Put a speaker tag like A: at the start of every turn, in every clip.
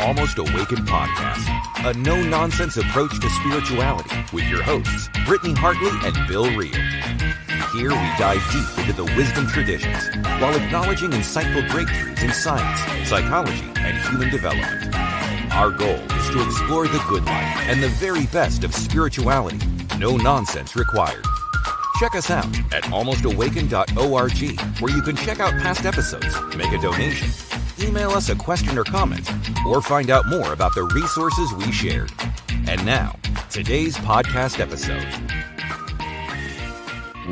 A: Almost Awakened podcast, a no nonsense approach to spirituality with your hosts, Brittany Hartley and Bill Reel. Here we dive deep into the wisdom traditions while acknowledging insightful breakthroughs in science, psychology, and human development. Our goal is to explore the good life and the very best of spirituality. No nonsense required. Check us out at almostawaken.org, where you can check out past episodes, make a donation, email us a question or comment, or find out more about the resources we shared. And now, today's podcast episode.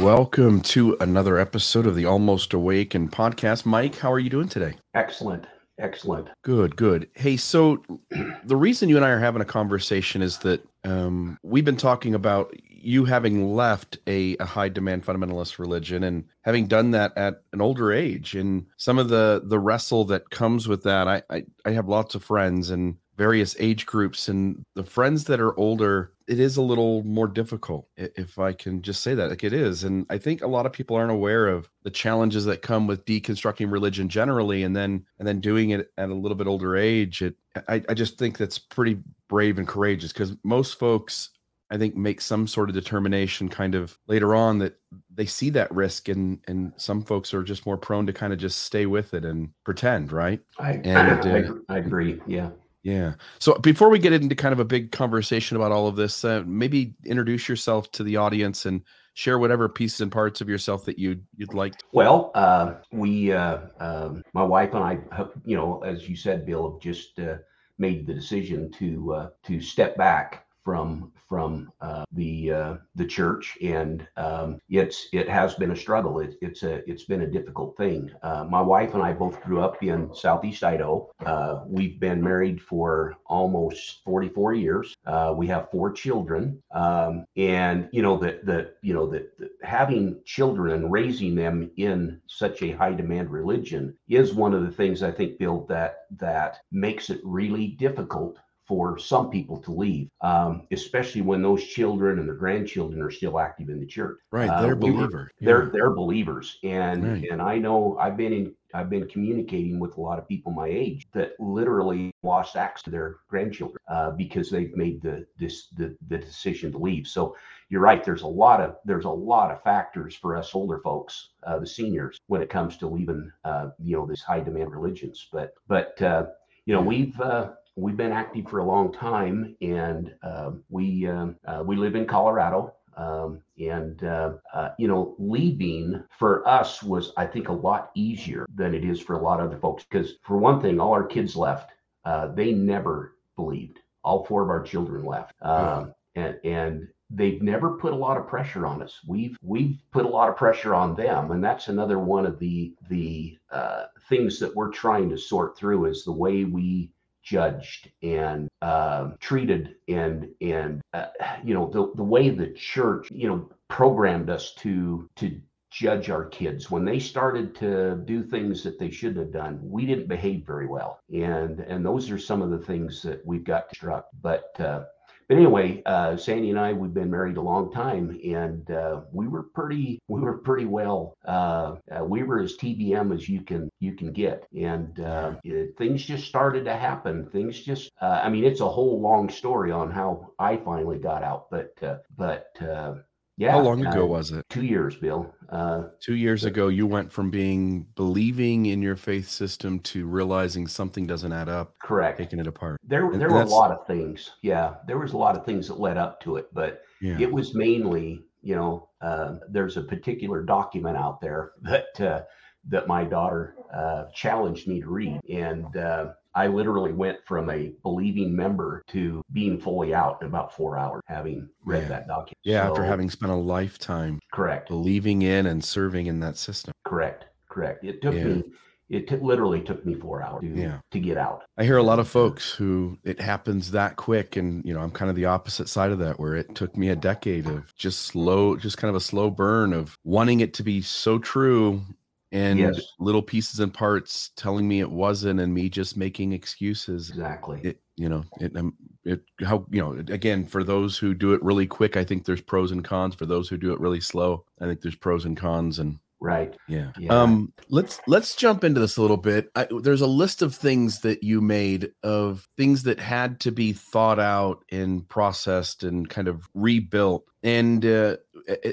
B: Welcome to another episode of the Almost Awakened podcast. Mike, how are you doing today?
C: Excellent. Excellent.
B: Good, good. Hey, so the reason you and I are having a conversation is that um, we've been talking about you having left a, a, high demand fundamentalist religion and having done that at an older age and some of the the wrestle that comes with that I, I i have lots of friends and various age groups and the friends that are older it is a little more difficult if i can just say that like it is. And i think a lot of people aren't aware of the challenges that come with deconstructing religion generally and then and then doing it at a little bit older age. It i, I just think that's pretty brave and courageous because most folks I think make some sort of determination kind of later on that they see that risk and and some folks are just more prone to kind of just stay with it and pretend, right?
C: I and, I, uh, I agree. Yeah.
B: Yeah. So before we get into kind of a big conversation about all of this, uh, maybe introduce yourself to the audience and share whatever pieces and parts of yourself that you'd you'd like. To.
C: Well, uh, we, uh, um, my wife and I, you know, as you said, Bill, have just uh, made the decision to uh, to step back from from uh, the uh, the church, and um, it's it has been a struggle. It, it's a it's been a difficult thing. Uh, my wife and I both grew up in Southeast Idaho. Uh, we've been married for almost 44 years. Uh, we have four children, um, and you know that that you know that having children and raising them in such a high demand religion is one of the things I think, Bill, that that makes it really difficult for some people to leave, um, especially when those children and their grandchildren are still active in the church.
B: Right, they're uh, believers.
C: Yeah. They're they're believers, and right. and I know I've been in I've been communicating with a lot of people my age that literally lost access to their grandchildren uh, because they've made the this the, the decision to leave. So you're right. There's a lot of there's a lot of factors for us older folks, uh, the seniors, when it comes to leaving uh, you know these high demand religions. But but uh, you know we've uh, we've been active for a long time, and uh, we um, uh, we live in Colorado. Um, and uh, uh, you know, leaving for us was, I think, a lot easier than it is for a lot of other folks. Because for one thing, all our kids left. Uh, they never believed. All four of our children left, um, and and they've never put a lot of pressure on us. We've we've put a lot of pressure on them, and that's another one of the the uh, things that we're trying to sort through is the way we judged and uh, treated and and uh, you know the, the way the church you know programmed us to to judge our kids. When they started to do things that they shouldn't have done we didn't behave very well. And and those are some of the things that we've got to struck. But uh, but anyway, uh, Sandy and I we've been married a long time, and uh, we were pretty we were pretty well. Uh, uh we were as TBM as you can you can get, and uh, it, things just started to happen. Things just uh, I mean it's a whole long story on how I finally got out, but but yeah.
B: How long ago uh, was it?
C: Two years, Bill.
B: Uh, two years ago, you went from being believing in your faith system to realizing something doesn't add up.
C: Correct.
B: Taking it apart.
C: There, there were a lot of things. Yeah, there was a lot of things that led up to it, but yeah. it was mainly, you know, uh, there's a particular document out there that uh, that my daughter uh, challenged me to read, and uh, I literally went from a believing member to being fully out in about four hours, having read yeah. that document.
B: Yeah, so, after having spent a lifetime
C: correct
B: believing in and serving in that system.
C: Correct, correct. It took yeah. me. It t- literally took me four hours to, yeah. to get out.
B: I hear a lot of folks who it happens that quick, and you know I'm kind of the opposite side of that, where it took me a decade of just slow, just kind of a slow burn of wanting it to be so true and yes. little pieces and parts telling me it wasn't and me just making excuses
C: exactly
B: it you know it, um, it how you know again for those who do it really quick i think there's pros and cons for those who do it really slow i think there's pros and cons and
C: Right.
B: Yeah. yeah. Um. Let's let's jump into this a little bit. I, there's a list of things that you made of things that had to be thought out and processed and kind of rebuilt. And uh,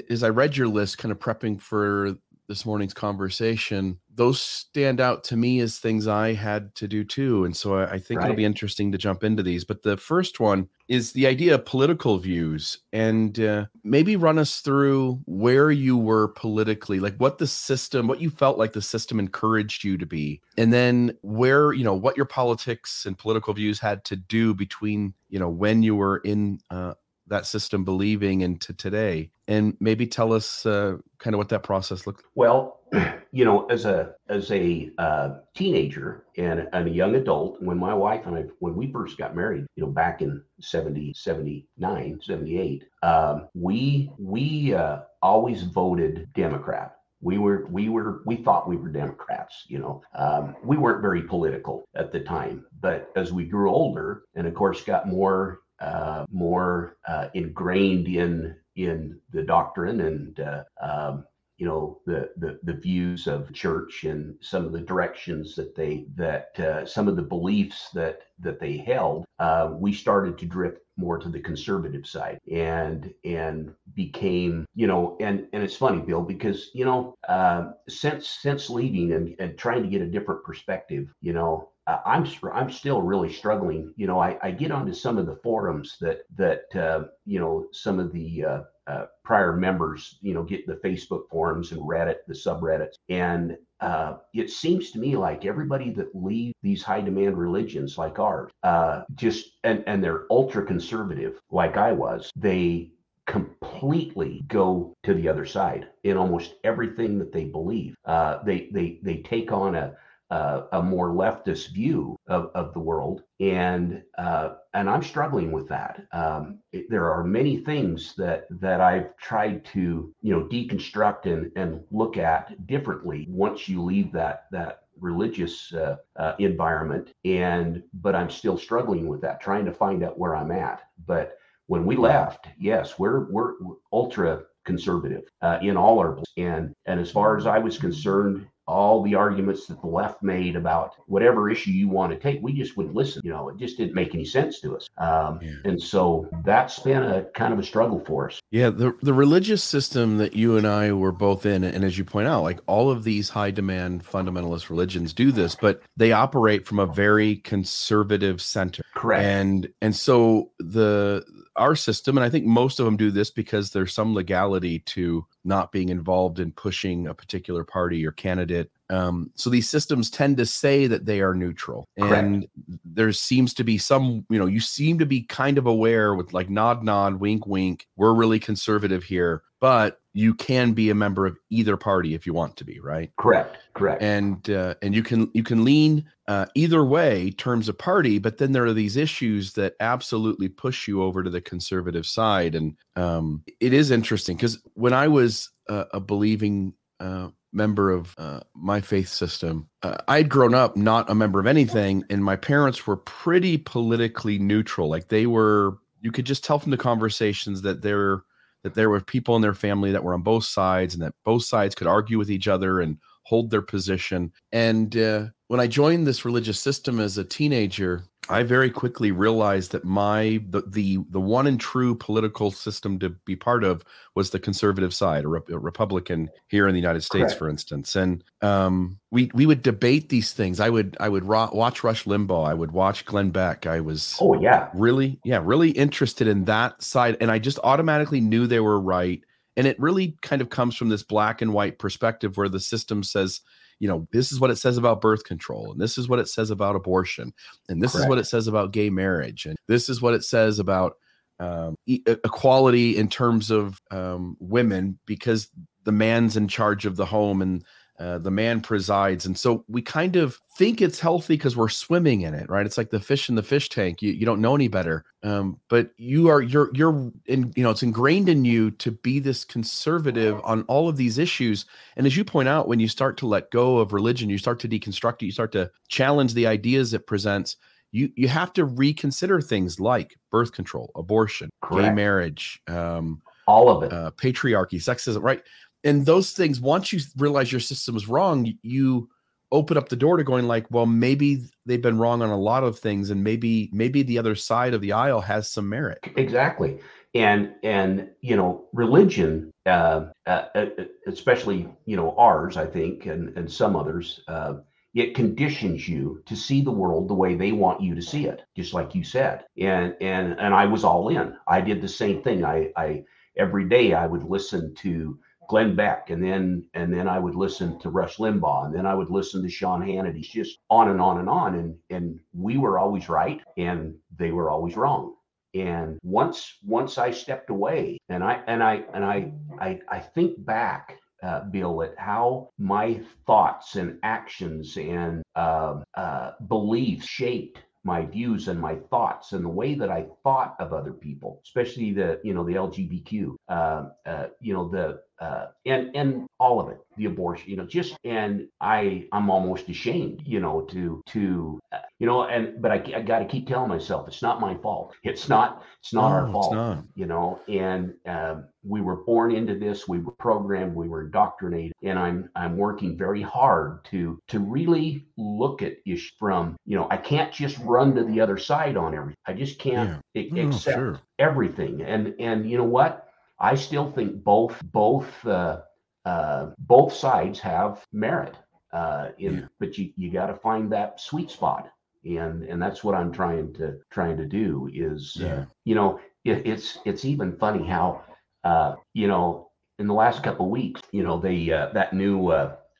B: as I read your list, kind of prepping for this morning's conversation, those stand out to me as things I had to do too. And so I, I think right. it'll be interesting to jump into these. But the first one is the idea of political views and uh, maybe run us through where you were politically, like what the system, what you felt like the system encouraged you to be. And then where, you know, what your politics and political views had to do between, you know, when you were in uh, that system believing into today? And maybe tell us uh, kind of what that process looked like
C: well you know as a as a uh, teenager and, and, a young adult when my wife and i when we first got married you know back in 70 79 78 um, we we uh, always voted democrat. We were we were we thought we were democrats you know. Um, we weren't very political at the time but as we grew older and of course got more uh, more uh, ingrained in in the doctrine and uh, um, you know the, the the views of church and some of the directions that they that uh, some of the beliefs that that they held uh, we started to drift more to the conservative side and and became you know and and it's funny bill because you know uh, since since leaving and, and trying to get a different perspective you know I'm I'm still really struggling. You know, I, I get onto some of the forums that that uh, you know some of the uh, uh prior members you know get the Facebook forums and Reddit, the subreddits, and uh, it seems to me like everybody that leave these high demand religions like ours, uh, just and and they're ultra conservative like I was, they completely go to the other side in almost everything that they believe. they they they take on a uh, a more leftist view of, of the world, and uh, and I'm struggling with that. Um, it, there are many things that that I've tried to you know deconstruct and and look at differently once you leave that that religious uh, uh, environment, and but I'm still struggling with that, trying to find out where I'm at. But when we left, yes, we're we're, ultra conservative uh, in all our and and as far as I was concerned, all the arguments that the left made about whatever issue you want to take, we just wouldn't listen. You know, it just didn't make any sense to us. Um, yeah. And so that's been a kind of a struggle for us.
B: Yeah, the the religious system that you and I were both in, and as you point out, like all of these high demand fundamentalist religions do this, but they operate from a very conservative center.
C: Correct.
B: And and so the our system, and I think most of them do this because there's some legality to not being involved in pushing a particular party or candidate. Um, so these systems tend to say that they are neutral, and there seems to be some, you know, you seem to be kind of aware with like nod, nod, wink, wink. We're really conservative here, but you can be a member of either party if you want to be right
C: correct correct
B: and uh, and you can you can lean uh, either way terms of party but then there are these issues that absolutely push you over to the conservative side and um, it is interesting because when i was uh, a believing uh, member of uh, my faith system. Uh, I'd grown up not a member of anything, and my parents were pretty politically neutral. Like they were, you could just tell from the conversations that they're that there were people in their family that were on both sides and that both sides could argue with each other and hold their position. And uh, when I joined this religious system as a teenager, I very quickly realized that my the, the the one and true political system to be part of was the conservative side, a, re- a Republican here in the United States, Correct. for instance. And um, we we would debate these things. I would I would ro- watch Rush Limbaugh. I would watch Glenn Beck. I was
C: oh yeah
B: really yeah really interested in that side, and I just automatically knew they were right. And it really kind of comes from this black and white perspective where the system says you know, this is what it says about birth control, and this is what it says about abortion, and this Correct. is what it says about gay marriage, and this is what it says about um, e- equality in terms of um, women because the man's in charge of the home and uh, the man presides. And so we kind of think it's healthy because we're swimming in it right? It's like the fish in the fish tank. You, you don't know any better. Um, but you are you're you're in you know it's ingrained in you to be this conservative on all of these issues. And as you point out when you start to let go of religion you start to deconstruct it you start to challenge the ideas it presents you you have to reconsider things like birth control abortion Correct. gay marriage um,
C: all of it.
B: uh, patriarchy sexism right and those things once you realize your system is wrong you open up the door to going like well maybe they've been wrong on a lot of things and maybe maybe the other side of the aisle has some merit.
C: Exactly. And and you know religion uh, uh, uh especially you know ours i think and and some others uh, it conditions you to see the world the way they want you to see it just like you said. And and and i was all in. I did the same thing. I i every day i would listen to Glenn Beck, and then and then I would listen to Rush Limbaugh, and then I would listen to Sean Hannity, just on and on and on. And and we were always right, and they were always wrong. And once once I stepped away, and I and I and I I, I think back uh, Bill, at how my thoughts and actions and uh, uh, beliefs shaped my views and my thoughts and the way that I thought of other people, especially the you know the LGBTQ, uh, uh, you know the uh, and and all of it, the abortion, you know, just and I I'm almost ashamed, you know, to to uh, you know, and but I, I got to keep telling myself it's not my fault. It's not it's not no, our fault, not. you know. And uh, we were born into this. We were programmed. We were indoctrinated. And I'm I'm working very hard to to really look at ish from you know I can't just run to the other side on everything. I just can't yeah. I- accept sure. everything. And and you know what I still think both both uh, uh, both sides have merit. Uh, in yeah. but you you got to find that sweet spot, and and that's what I'm trying to trying to do. Is uh, yeah. you know it, it's it's even funny how uh, you know in the last couple of weeks you know the uh, that new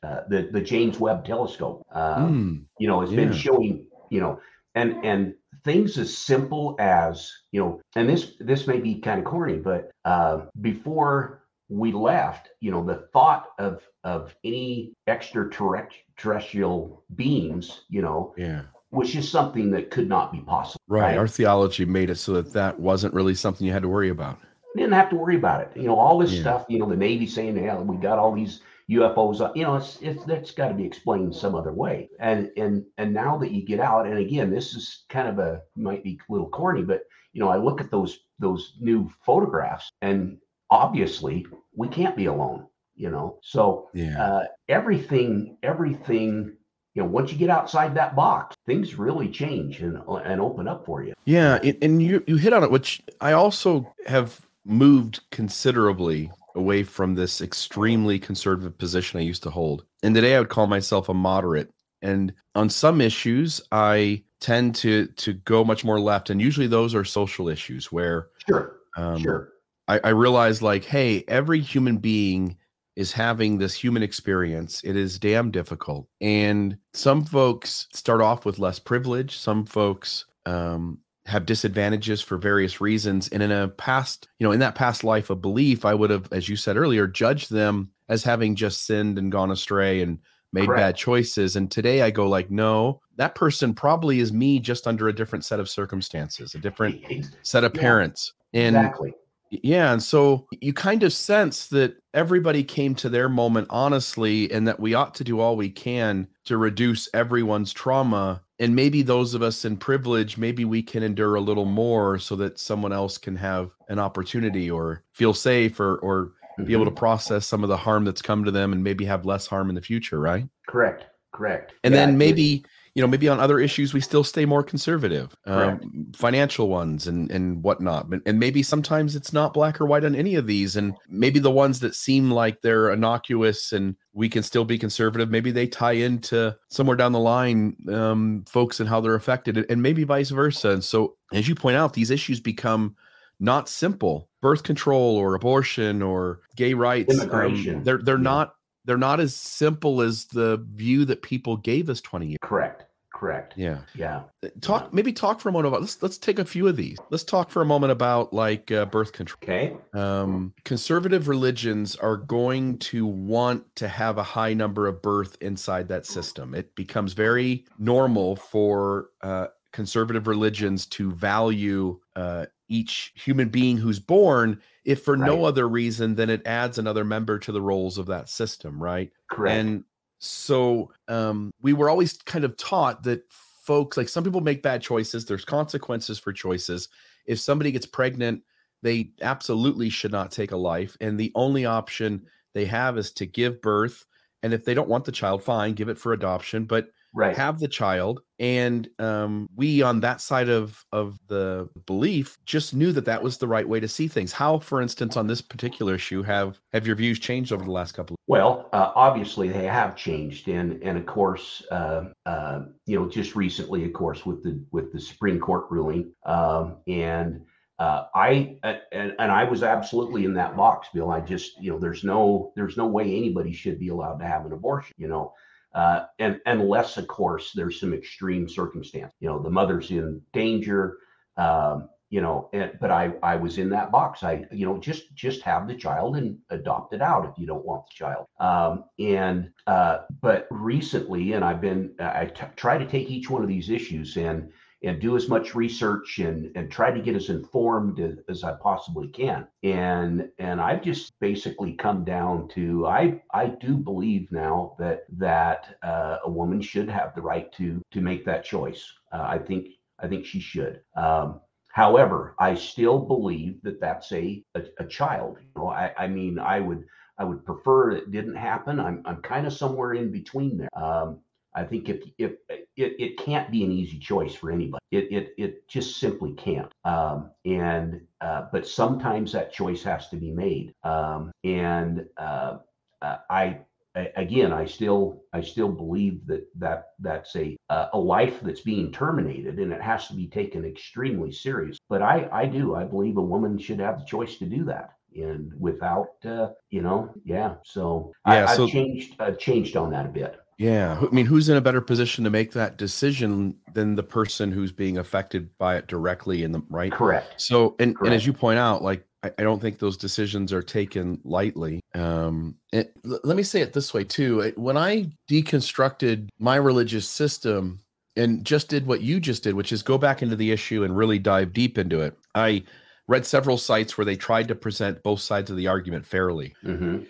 C: the the James Webb Telescope mm, you know has yeah. been showing you know and and things as simple as you know and this this may be kind of corny but uh, before we left you know the thought of of any extraterrestrial beings you know
B: yeah
C: was just something that could not be possible
B: right. right our theology made it so that that wasn't really something you had to worry about
C: didn't have to worry about it you know all this yeah. stuff you know the navy saying yeah we got all these UFOs, you know, it's it's that's got to be explained some other way. And and and now that you get out, and again, this is kind of a might be a little corny, but you know, I look at those those new photographs, and obviously we can't be alone. You know, so
B: yeah,
C: uh, everything everything you know, once you get outside that box, things really change and and open up for you.
B: Yeah, and you you hit on it, which I also have moved considerably away from this extremely conservative position I used to hold. And today I would call myself a moderate. And on some issues, I tend to to go much more left. And usually those are social issues where
C: sure, um, sure.
B: I, I realize like, hey, every human being is having this human experience. It is damn difficult. And some folks start off with less privilege. Some folks um, have disadvantages for various reasons. And in a past you know in that past life of belief i would have as you said earlier judged them as having just sinned and gone astray and made Correct. bad choices. And today i go like no that person probably is me just under a different set of circumstances a different set of parents. And
C: exactly
B: yeah and so you kind of sense that everybody came to their moment honestly and that we ought to do all we can to reduce everyone's trauma and maybe those of us in privilege maybe we can endure a little more so that someone else can have an opportunity or feel safe or or mm-hmm. be able to mm-hmm. process some of the harm that's come to them and maybe have less harm in the future right
C: correct correct
B: and yeah, then maybe you know maybe on other issues we still stay more conservative um, financial ones and and whatnot but, and maybe sometimes it's not black or white on any of these and maybe the ones that seem like they're innocuous and we can still be conservative maybe they tie into somewhere down the line um, folks and how they're affected and maybe vice versa and so as you point out these issues become not simple. Birth control or abortion or gay rights um, they're they're yeah. not they're not as simple as the view that people gave us 20 years.
C: Correct. Correct.
B: Yeah.
C: Yeah.
B: Uh, talk yeah. maybe talk for a moment about let's let's take a few of these. Let's talk for a moment about like uh, birth control.
C: Okay.
B: Um, conservative religions are going to want to have a high number of birth inside that system. It becomes very normal for uh, conservative religions to value uh, each human being who's born if for right. no other reason than it adds another member to the rolls of that system right
C: correct
B: and so um, we were always kind of taught that folks like some people make bad choices there's consequences for choices if somebody gets pregnant they absolutely should not take a life and the only option they have is to give birth. And if they don't want the child, fine, give it for adoption. But
C: right.
B: have the child and um, we on that side of of the belief just knew that that was the right way to see things how for instance on this particular issue have have your views changed over the last couple of
C: well uh, obviously they have changed and and of course uh, uh, you know just recently of course with the with the supreme court ruling um, and uh, I and, and I was absolutely in that box, Bill. I just you know there's no there's no way anybody should be allowed to have an abortion. You know, uh, and unless, of course, there's some extreme circumstance. You know, the mother's in danger. Um, you know, and, but I I was in that box. I you know just just have the child and adopt it out if you don't want the child. Um, and uh, but recently, and I've been I t- try to take each one of these issues and and do as much research and and try to get as informed as, I possibly can. And and I've just basically come down to I I do believe now that that uh, a woman should have the right to to make that choice. Uh, I think I think she should. Um, however, I still believe that that's a a, a child. You know, I, I mean, I would I would prefer it didn't happen. I'm I'm kind of somewhere in between there. Um, I think if if it, it can't be an easy choice for anybody, it it it just simply can't. Um, and uh, but sometimes that choice has to be made. Um, and uh, uh I again i still i still believe that that that's a a life that's being terminated and it has to be taken extremely serious. But i i do. I believe a woman should have the choice to do that. And without uh, you know yeah. So yeah, I, have changed i've changed on that a bit
B: yeah. I mean, who's in a better position to make that decision than the person who's being affected by it directly in the right?
C: Correct.
B: So, and, Correct. and as you point out, like, I, I, don't think those decisions are taken lightly. Um, it, l- let me say it this way too. When I deconstructed my religious system and just did what you just did, which is go back into the issue and really dive deep into it, I read several sites where they tried to present both sides of the argument fairly. Mm-hmm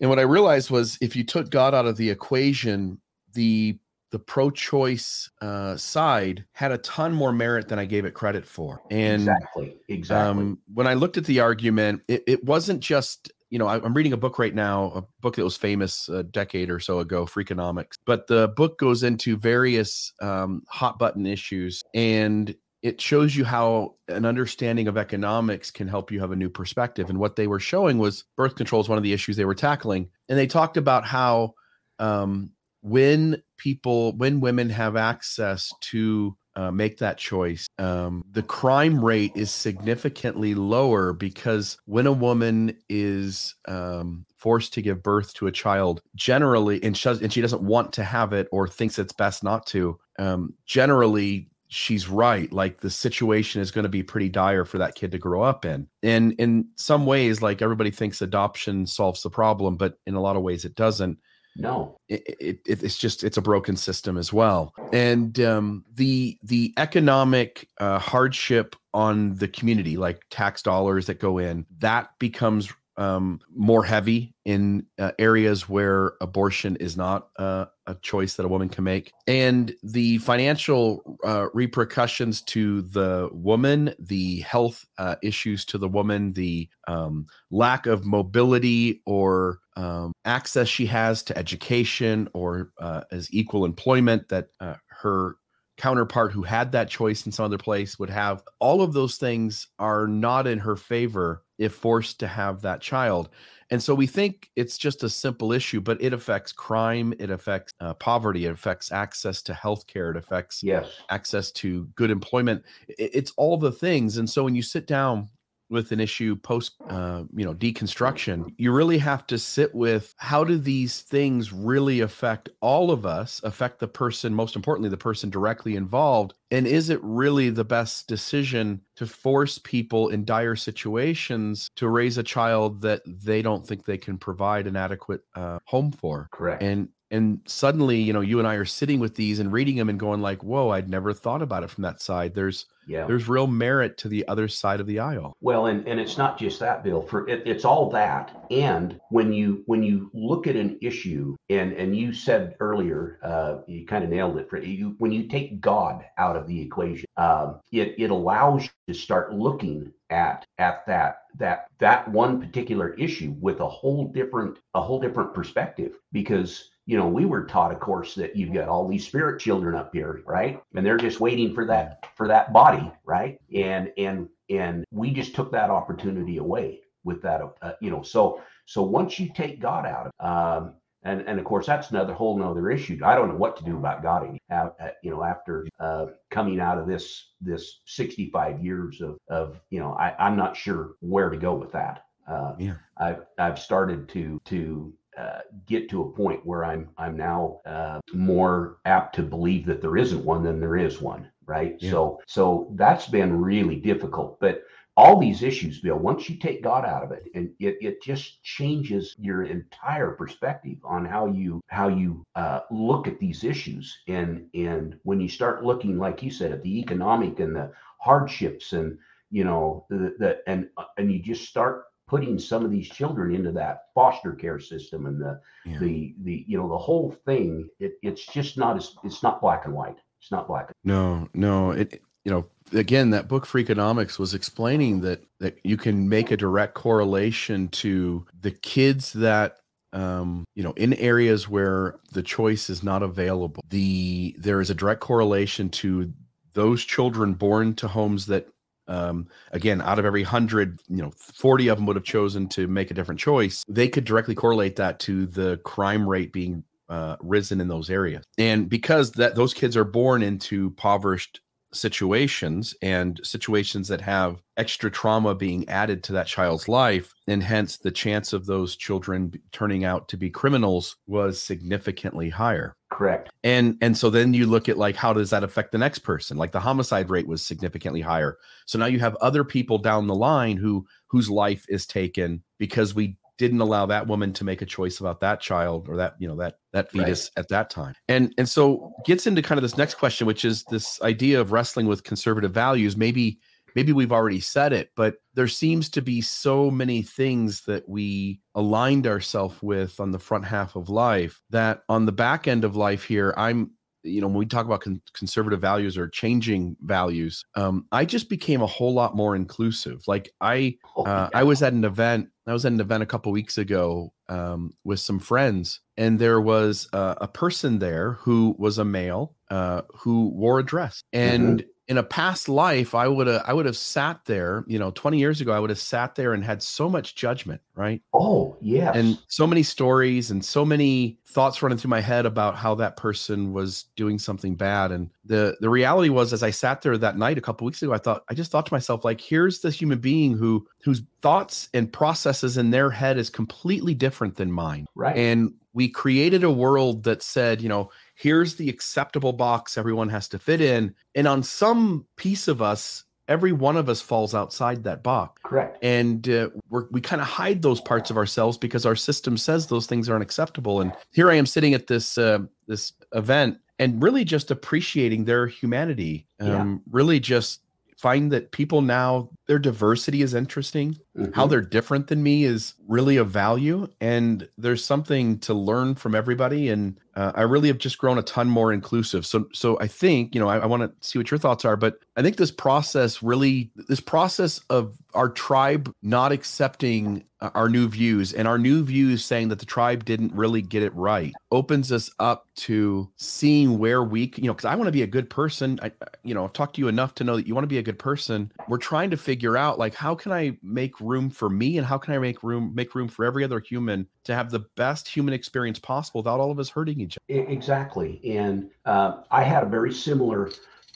B: and what I realized was if you took God out of the equation, the the pro-choice uh, side had a ton more merit than I gave it credit for. And
C: exactly, exactly. Um,
B: when I looked at the argument, it, it wasn't just you know I, am reading a book right now, a book that was famous a decade or so ago, Freakonomics. But the book goes into various um, hot button issues, and it shows you how an understanding of economics can help you have a new perspective. And what they were showing was birth control is one of the issues they were tackling. And they talked about how um, when people, when women have access to uh, make that choice, um, the crime rate is significantly lower because when a woman is um, forced to give birth to a child, generally, and she, and she doesn't want to have it or thinks it's best not to, um, generally she's right like the situation is going to be pretty dire for that kid to grow up in. And in some ways like everybody thinks adoption solves the problem but in a lot of ways it doesn't.
C: No.
B: It, it, it's just it's a broken system as well. And um, the the economic uh, hardship on the community like tax dollars that go in that becomes um, more heavy in uh, areas where abortion is not uh, a choice that a woman can make. And the financial uh, repercussions to the woman, the health uh, issues to the woman, the um, lack of mobility or um, access she has to education or uh, as equal employment that uh, her counterpart who had that choice in some other place would have all of those things are not in her favor if forced to have that child. And so we think it's just a simple issue, but it affects crime, it affects uh, poverty, it affects access to healthcare, it affects
C: yes.
B: access to good employment. It's all the things. And so when you sit down with an issue post uh, you know deconstruction you really have to sit with how do these things really affect all of us affect the person most importantly the person directly involved and is it really the best decision to force people in dire situations to raise a child that they don't think they can provide an adequate uh, home for?
C: Correct.
B: And and suddenly you know you and i are sitting with these and reading them and going like whoa i'd never thought about it from that side. There's yeah. there's real merit to the other side of the aisle.
C: Well, and and it's not just that, Bill. For it, it's all that. And when you when you look at an issue, and and you said earlier, uh, you kind of nailed it. For you, when you take God out of the equation, um, it it allows you to start looking at at that that that one particular issue with a whole different a whole different perspective because you know we were taught of course that you've got all these spirit children up here right? And they're just waiting for that for that body right? And and and we just took that opportunity away with that uh, you know so so once you take god out of um and and of course that's another whole nother issue. I don't know what to do about god uh, you know after uh, coming out of this this 65 years of of you know I, i'm not sure where to go with that. Uh, yeah. I've I've started to to uh, get to a point where I'm I'm now uh, more apt to believe that there isn't one than there is one, right? Yeah. So so that's been really difficult, but all these issues, Bill, once you take God out of it, and it, it just changes your entire perspective on how you how you uh, look at these issues. And and when you start looking, like you said, at the economic and the hardships and you know the, the and and you just start putting some of these children into that foster care system and the yeah. the the you know the whole thing it, it's just not as it's not black and white it's not black
B: no no it you know again that book freakonomics was explaining that that you can make a direct correlation to the kids that um, you know in areas where the choice is not available the there is a direct correlation to those children born to homes that um, again out of every 100 you know 40 of them would have chosen to make a different choice they could directly correlate that to the crime rate being uh, risen in those areas. And because that those kids are born into impoverished situations and situations that have extra trauma being added to that child's life and hence the chance of those children turning out to be criminals was significantly higher.
C: Correct.
B: And and so then you look at like how does that affect the next person? Like the homicide rate was significantly higher. So now you have other people down the line who whose life is taken because we didn't allow that woman to make a choice about that child or that you know that that fetus right. at that time and and so gets into kind of this next question which is this idea of wrestling with conservative values maybe maybe we've already said it but there seems to be so many things that we aligned ourselves with on the front half of life that on the back end of life here i'm you know when we talk about con- conservative values or changing values um, i just became a whole lot more inclusive. Like i oh, uh, i was at an event i was at an event a couple weeks ago um, with some friends and there was uh, a person there who was a male uh, who wore a dress. And mm-hmm in a past life i would have i would have sat there you know 20 years ago i would have sat there and had so much judgment right?
C: Oh yeah
B: and so many stories and so many thoughts running through my head about how that person was doing something bad. And the the reality was as i sat there that night a couple weeks ago i thought i just thought to myself like here's this human being who whose thoughts and processes in their head is completely different than mine.
C: Right.
B: And we created a world that said you know here's the acceptable box everyone has to fit in. And on some piece of us, every one of us falls outside that box.
C: Correct.
B: And uh, we kind of hide those parts of ourselves because our system says those things aren't acceptable. And here I am sitting at this uh, this event and really just appreciating their humanity. Um, yeah. Really just find that people now their diversity is interesting mm-hmm. how they're different than me is really of value and there's something to learn from everybody and uh, i really have just grown a ton more inclusive. So so i think you know i, I want to see what your thoughts are but i think this process really this process of our tribe not accepting uh, our new views and our new views saying that the tribe didn't really get it right opens us up to seeing where we you know because i want to be a good person. I you know i've talked to you enough to know that you want to be a good person. We're trying to figure out like how can i make room for me and how can i make room make room for every other human to have the best human experience possible without all of us hurting each
C: other. Exactly. And uh, i had a very similar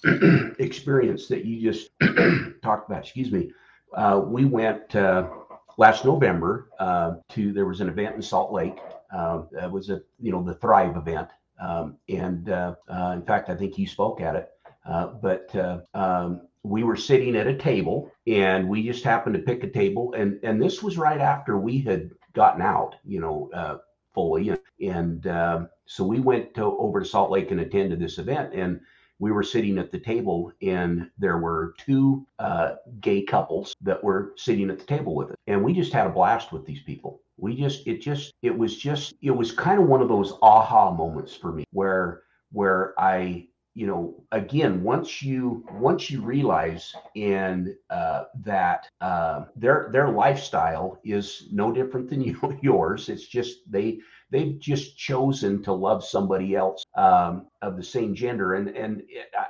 C: experience that you just talked about. Excuse me. Uh, we went uh, last november uh, to there was an event in salt lake. Uh, it was a you know the thrive event. Um, and uh, in fact i think you spoke at it. But um, we were sitting at a table and we just happened to pick a table. And and this was right after we had gotten out you know uh, fully. And, um, so we went to, over to salt lake and attended this event and we were sitting at the table and there were two uh, gay couples that were sitting at the table with us. And we just had a blast with these people. We just it just it was just it was kind of one of those aha moments for me where where i you know again once you once you realize and uh, that uh, their their lifestyle is no different than you, yours it's just they they've just chosen to love somebody else um, of the same gender. And and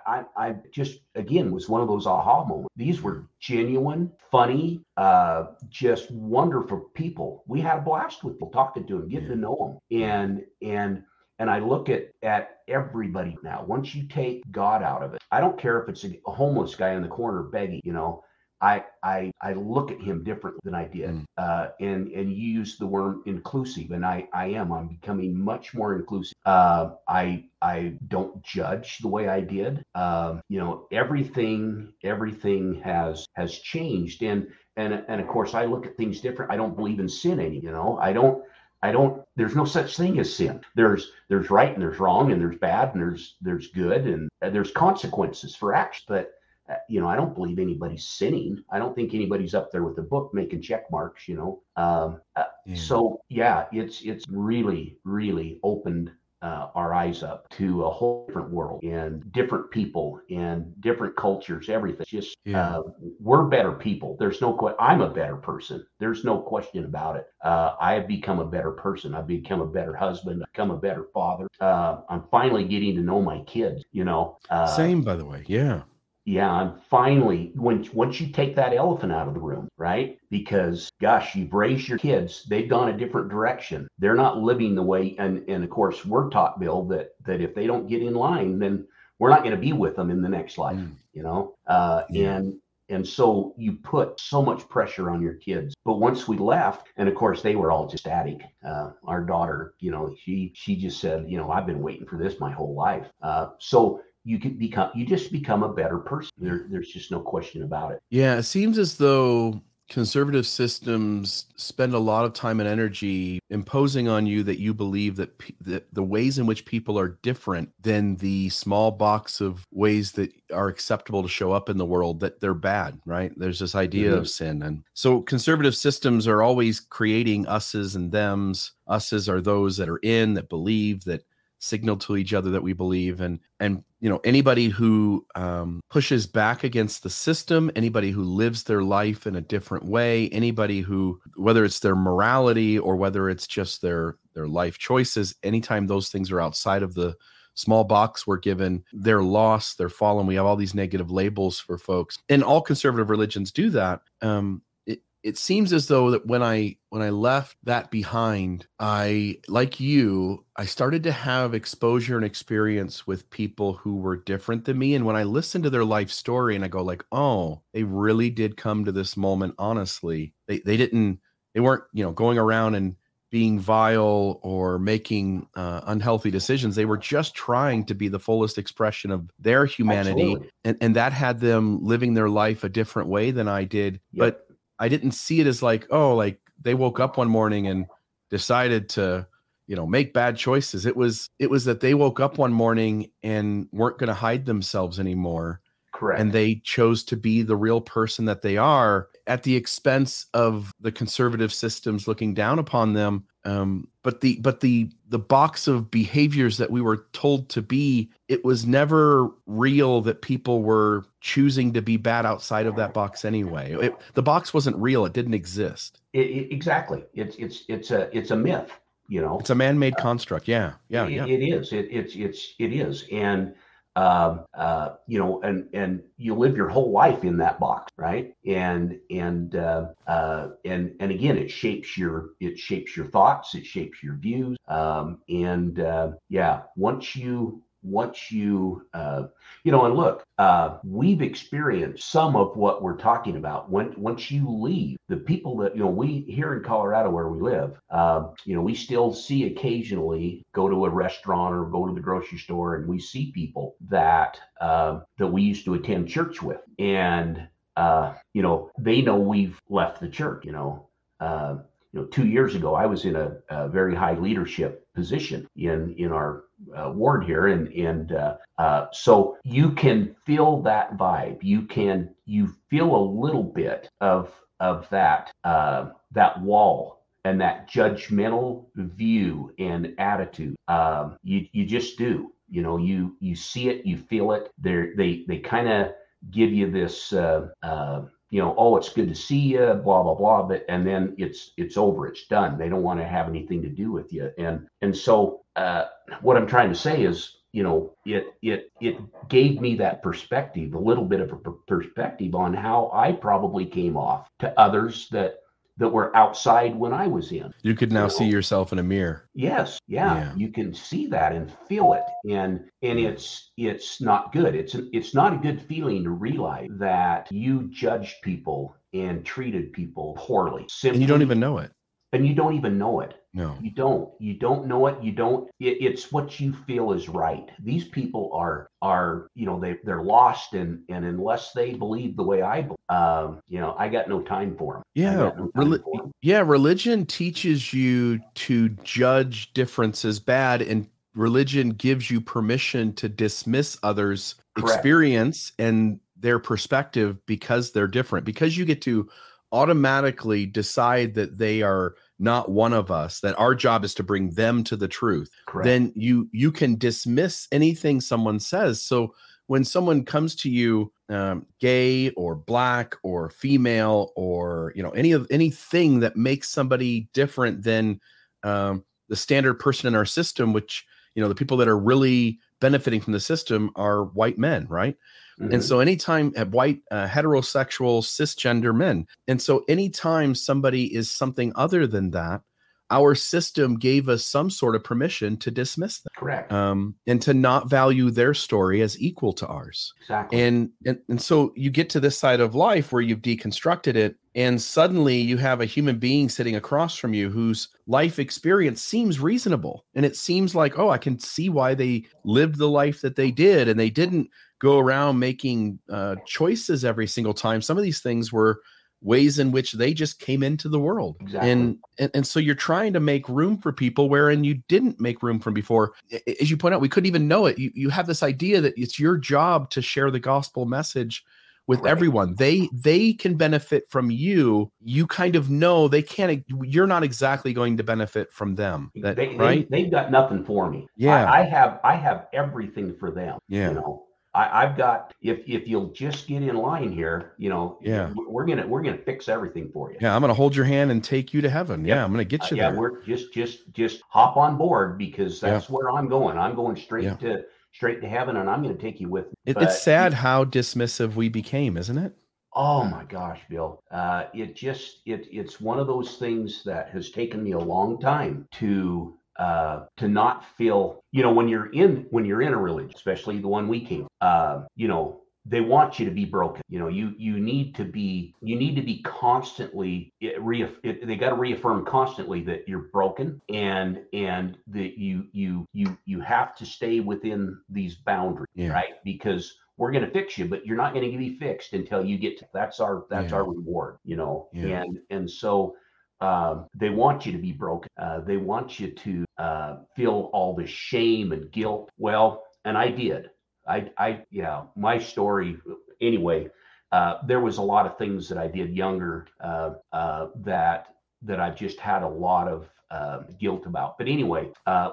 C: I, I just again was one of those aha moments. These were genuine funny uh, just wonderful people. We had a blast with them talking to them getting to know them. And and and I look at at everybody now. Once you take God out of it, I don't care if it's a, a homeless guy in the corner begging. You know, I I I look at him differently than I did. Mm. Uh, and and you use the word inclusive, and I I am. I'm becoming much more inclusive. Uh, I I don't judge the way I did. Um, you know, everything everything has has changed, and and and of course I look at things different. I don't believe in sin any. You know, I don't I don't there's no such thing as sin. There's there's right and there's wrong and there's bad and there's there's good and, there's consequences for acts. But uh, you know, I don't believe anybody's sinning. I don't think anybody's up there with a book making check marks. You know, um, uh, yeah. so yeah, it's it's really really opened uh, our eyes up to a whole different world and different people and different cultures, everything. Just yeah. uh, we're better people. There's no question. I'm a better person. There's no question about it. Uh, I have become a better person. I've become a better husband. I've become a better father. Uh, I'm finally getting to know my kids. You know.
B: Uh, Same, by the way. Yeah
C: yeah i'm finally when once you take that elephant out of the room right? Because gosh you've raised your kids they've gone a different direction. They're not living the way and and of course we're taught bill that that if they don't get in line then we're not going to be with them in the next life mm. you know? Uh, yeah. and and so you put so much pressure on your kids. But once we left and of course they were all just static uh, our daughter you know she she just said you know i've been waiting for this my whole life. Uh, so you can become you just become a better person. There, there's just no question about it.
B: Yeah it seems as though conservative systems spend a lot of time and energy imposing on you that you believe that, pe- that the ways in which people are different than the small box of ways that are acceptable to show up in the world that they're bad right? There's this idea mm-hmm. of sin. And so conservative systems are always creating us's and thems. Us's are those that are in that believe that signal to each other that we believe. And and you know anybody who um, pushes back against the system anybody who lives their life in a different way anybody who whether it's their morality or whether it's just their their life choices anytime those things are outside of the small box we're given they're lost they're fallen. We have all these negative labels for folks. And all conservative religions do that. Um, it seems as though that when I when I left that behind, I like you, I started to have exposure and experience with people who were different than me. And when I listen to their life story and I go like, oh, they really did come to this moment honestly. They they didn't they weren't, you know, going around and being vile or making uh, unhealthy decisions. They were just trying to be the fullest expression of their humanity. And, and that had them living their life a different way than I did. Yep. But I didn't see it as like, oh, like they woke up one morning and decided to, you know, make bad choices. It was it was that they woke up one morning and weren't going to hide themselves anymore.
C: Correct.
B: And they chose to be the real person that they are at the expense of the conservative systems looking down upon them um, but the but the the box of behaviors that we were told to be it was never real that people were choosing to be bad outside of that box anyway. It, the box wasn't real. It didn't exist.
C: It, it, exactly. It's it's it's a it's a myth you know?
B: It's a man-made uh, construct. Yeah. Yeah, yeah.
C: it is. It, it's it's it is. And um, uh, you know, and and you live your whole life in that box, right? And and uh, uh, and and again, it shapes your it shapes your thoughts, it shapes your views, um, and uh, yeah, once you once you uh, you know and look uh, we've experienced some of what we're talking about. When once you leave the people that you know we here in colorado where we live uh, you know we still see occasionally go to a restaurant or go to the grocery store and we see people that uh, that we used to attend church with. And uh, you know they know we've left the church you know. Uh, you know, two years ago, I was in a, a very high leadership position in in our uh, ward here, and and uh, uh, so you can feel that vibe. You can you feel a little bit of of that uh, that wall and that judgmental view and attitude. Um, you you just do. You know, you you see it, you feel it. They they they kind of give you this. Uh, uh, you know, oh, it's good to see you, blah blah blah, but and then it's it's over, it's done. They don't want to have anything to do with you, and and so uh, what I'm trying to say is, you know, it it it gave me that perspective, a little bit of a perspective on how I probably came off to others that that were outside when I was in.
B: You could now know? see yourself in a mirror.
C: Yes, yeah, yeah, you can see that and feel it, and and it's it's not good. It's it's not a good feeling to realize that you judged people and treated people poorly.
B: Simply, and you don't even know it
C: and you don't even know it.
B: No,
C: you don't. You don't know it. You don't. It, it's what you feel is right. These people are are you know they they're lost and and unless they believe the way I believe, um, you know, I got no time for them.
B: Yeah,
C: no
B: Reli- for them. yeah. Religion teaches you to judge differences bad, and religion gives you permission to dismiss others' Correct. experience and their perspective because they're different. Because you get to automatically decide that they are not one of us that our job is to bring them to the truth Correct. then you you can dismiss anything someone says so when someone comes to you um, gay or black or female or you know any of anything that makes somebody different than um, the standard person in our system which you know the people that are really benefiting from the system are white men right Mm-hmm. And so, anytime uh, white, uh, heterosexual, cisgender men, and so anytime somebody is something other than that, our system gave us some sort of permission to dismiss them.
C: Correct.
B: Um, and to not value their story as equal to ours.
C: Exactly.
B: And, and and so you get to this side of life where you've deconstructed it, and suddenly you have a human being sitting across from you whose life experience seems reasonable, and it seems like, oh, I can see why they lived the life that they did, and they didn't go around making uh, choices every single time. Some of these things were ways in which they just came into the world.
C: Exactly.
B: And, and and so you're trying to make room for people wherein you didn't make room from before. As you point out, we couldn't even know it. You you have this idea that it's your job to share the gospel message with right. everyone. They they can benefit from you. You kind of know they can't. You're not exactly going to benefit from them. That,
C: they,
B: right?
C: They, have got nothing for me.
B: Yeah,
C: I, I, have I have everything for them.
B: Yeah,
C: you know. I, have got if if you'll just get in line here, you know,
B: yeah,
C: we're gonna we're gonna fix everything for you.
B: Yeah, I'm gonna hold your hand and take you to heaven. Yep. Yeah, I'm gonna get you uh,
C: yeah,
B: there.
C: we're just just just hop on board because that's yeah. where I'm going. I'm going straight yeah. to straight to heaven, and I'm gonna take you with me.
B: It, it's sad how dismissive we became, isn't it?
C: Oh my gosh, Bill. Uh, it just it it's one of those things that has taken me a long time to uh, to not feel, you know, when you're in when you're in a religion, especially the one we came, uh, you know, they want you to be broken. You know, you you need to be you need to be constantly it, it, they got to reaffirm constantly that you're broken and and that you you you you have to stay within these boundaries,
B: yeah.
C: right? Because we're going to fix you, but you're not going to be fixed until you get to that's our that's yeah. our reward, you know.
B: Yeah.
C: And and so um, they want you to be broken. Uh, they want you to uh, feel all the shame and guilt. Well, and I did. I, I, yeah, my story. Anyway, uh, there was a lot of things that I did younger uh, uh, that that I've just had a lot of uh, guilt about. But anyway,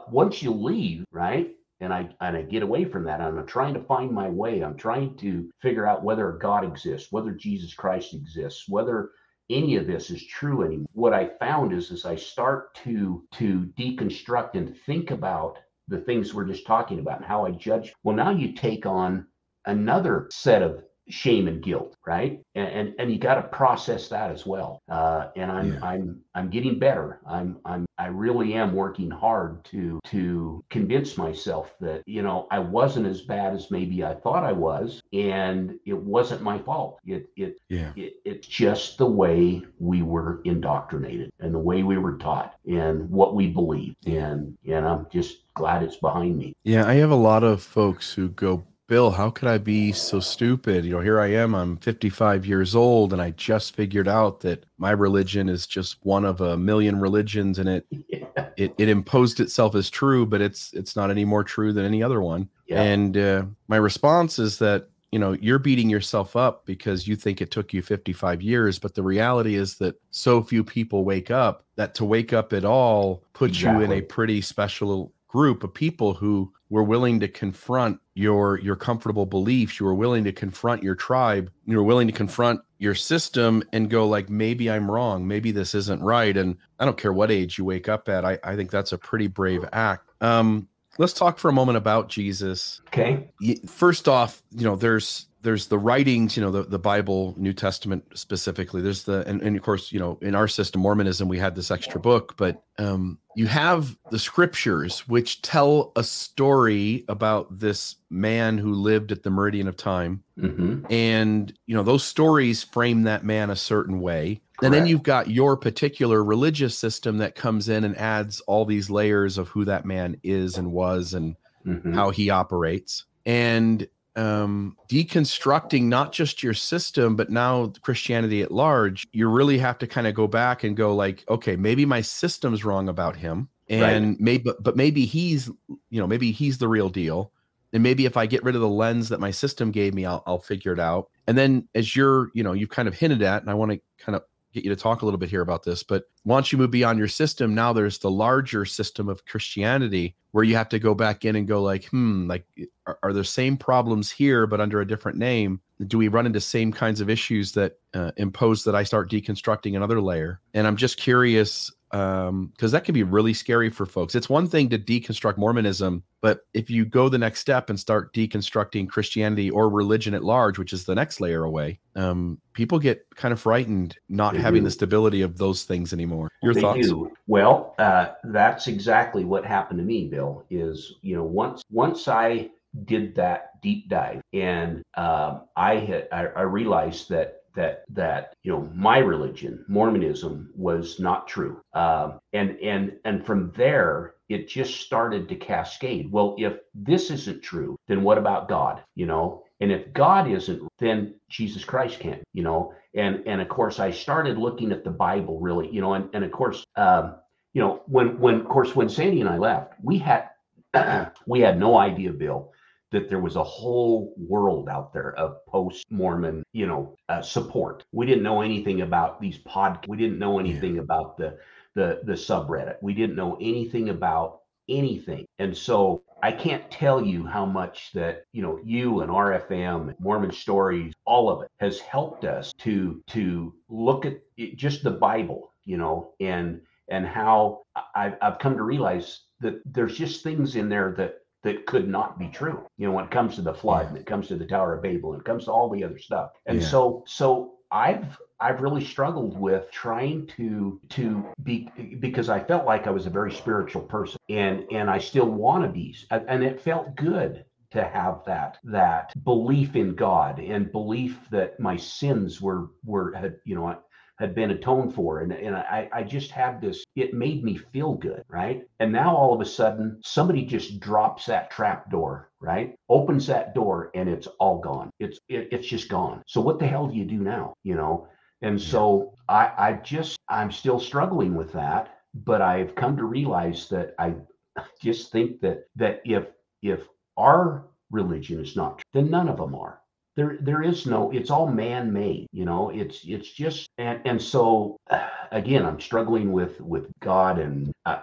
C: once you leave, right? and I and I get away from that. I'm trying to find my way. I'm trying to figure out whether God exists, whether Jesus Christ exists, whether any of this is true anymore. What I found is as I start to to deconstruct and think about the things we're just talking about and how I judge, well, now you take on another set of shame and guilt, right? And and, and you got to process that as well. Uh, and I'm yeah. I'm I'm getting better. I'm I'm I really am working hard to to convince myself that you know I wasn't as bad as maybe I thought I was, and it wasn't my fault. It it
B: yeah.
C: It, it's just the way we were indoctrinated and the way we were taught and what we believed. And and I'm just glad it's behind me.
B: Yeah, I have a lot of folks who go Bill, how could I be so stupid? You know, here I am, I'm 55 years old, and I just figured out that my religion is just one of a million religions, and it yeah. it, it imposed itself as true, but it's it's not any more true than any other one. Yeah. And uh, my response is that you know you're beating yourself up because you think it took you 55 years but the reality is that so few people wake up that to wake up at all puts exactly. you in a pretty special group of people who were willing to confront your your comfortable beliefs you were willing to confront your tribe you were willing to confront your system and go like maybe i'm wrong. Maybe this isn't right. And i don't care what age you wake up at i, I think that's a pretty brave act. Um let's talk for a moment about jesus
C: okay
B: first off you know there's there's the writings, you know, the, the Bible, New Testament specifically. There's the and, and of course, you know, in our system, Mormonism, we had this extra book, but um, you have the scriptures which tell a story about this man who lived at the meridian of time. Mm-hmm. And you know, those stories frame that man a certain way. And then you've got your particular religious system that comes in and adds all these layers of who that man is and was and mm-hmm. how he operates. And um, deconstructing not just your system, but now Christianity at large, you really have to kind of go back and go like, okay, maybe my system's wrong about him, and right. maybe, but maybe he's, you know, maybe he's the real deal, and maybe if I get rid of the lens that my system gave me, I'll, I'll figure it out. And then as you're, you know, you've kind of hinted at, and I want to kind of get you to talk a little bit here about this. But once you move beyond your system, now there's the larger system of Christianity where you have to go back in and go like, hmm, like are, are there same problems here but under a different name? Do we run into same kinds of issues that uh, impose that I start deconstructing another layer? And I'm just curious um because that can be really scary for folks it's one thing to deconstruct mormonism but if you go the next step and start deconstructing christianity or religion at large which is the next layer away um people get kind of frightened not they having do. the stability of those things anymore your they thoughts do.
C: well uh that's exactly what happened to me bill is you know once once i did that deep dive and um i had I, I realized that that that you know my religion mormonism was not true. Um, and and and from there it just started to cascade. Well if this isn't true then what about god you know? And if god isn't then jesus christ can't you know? And and of course i started looking at the bible really you know? And, and of course um, you know when when of course when sandy and i left we had we had no idea bill that there was a whole world out there of post Mormon, you know, uh, support. We didn't know anything about these pod. We didn't know anything yeah. about the the the subreddit. We didn't know anything about anything, and so I can't tell you how much that you know you and RFM, Mormon Stories, all of it has helped us to to look at it, just the Bible, you know, and and how I, I've come to realize that there's just things in there that that could not be true. You know, when it comes to the flood, yeah. and it comes to the Tower of Babel, and it comes to all the other stuff. And yeah. so, so I've I've really struggled with trying to to be because I felt like I was a very spiritual person, and and I still want to be, and it felt good to have that that belief in God and belief that my sins were were had you know had been atoned for. And, and I, I just had this, it made me feel good, right? And now all of a sudden, somebody just drops that trap door, right? Opens that door and it's all gone. It's it, it's just gone. So what the hell do you do now? You know? And so I, I just I'm still struggling with that, but I've come to realize that I just think that that if if our religion is not true, then none of them are there there is no it's all man-made you know it's it's just and and so again i'm struggling with with god and uh,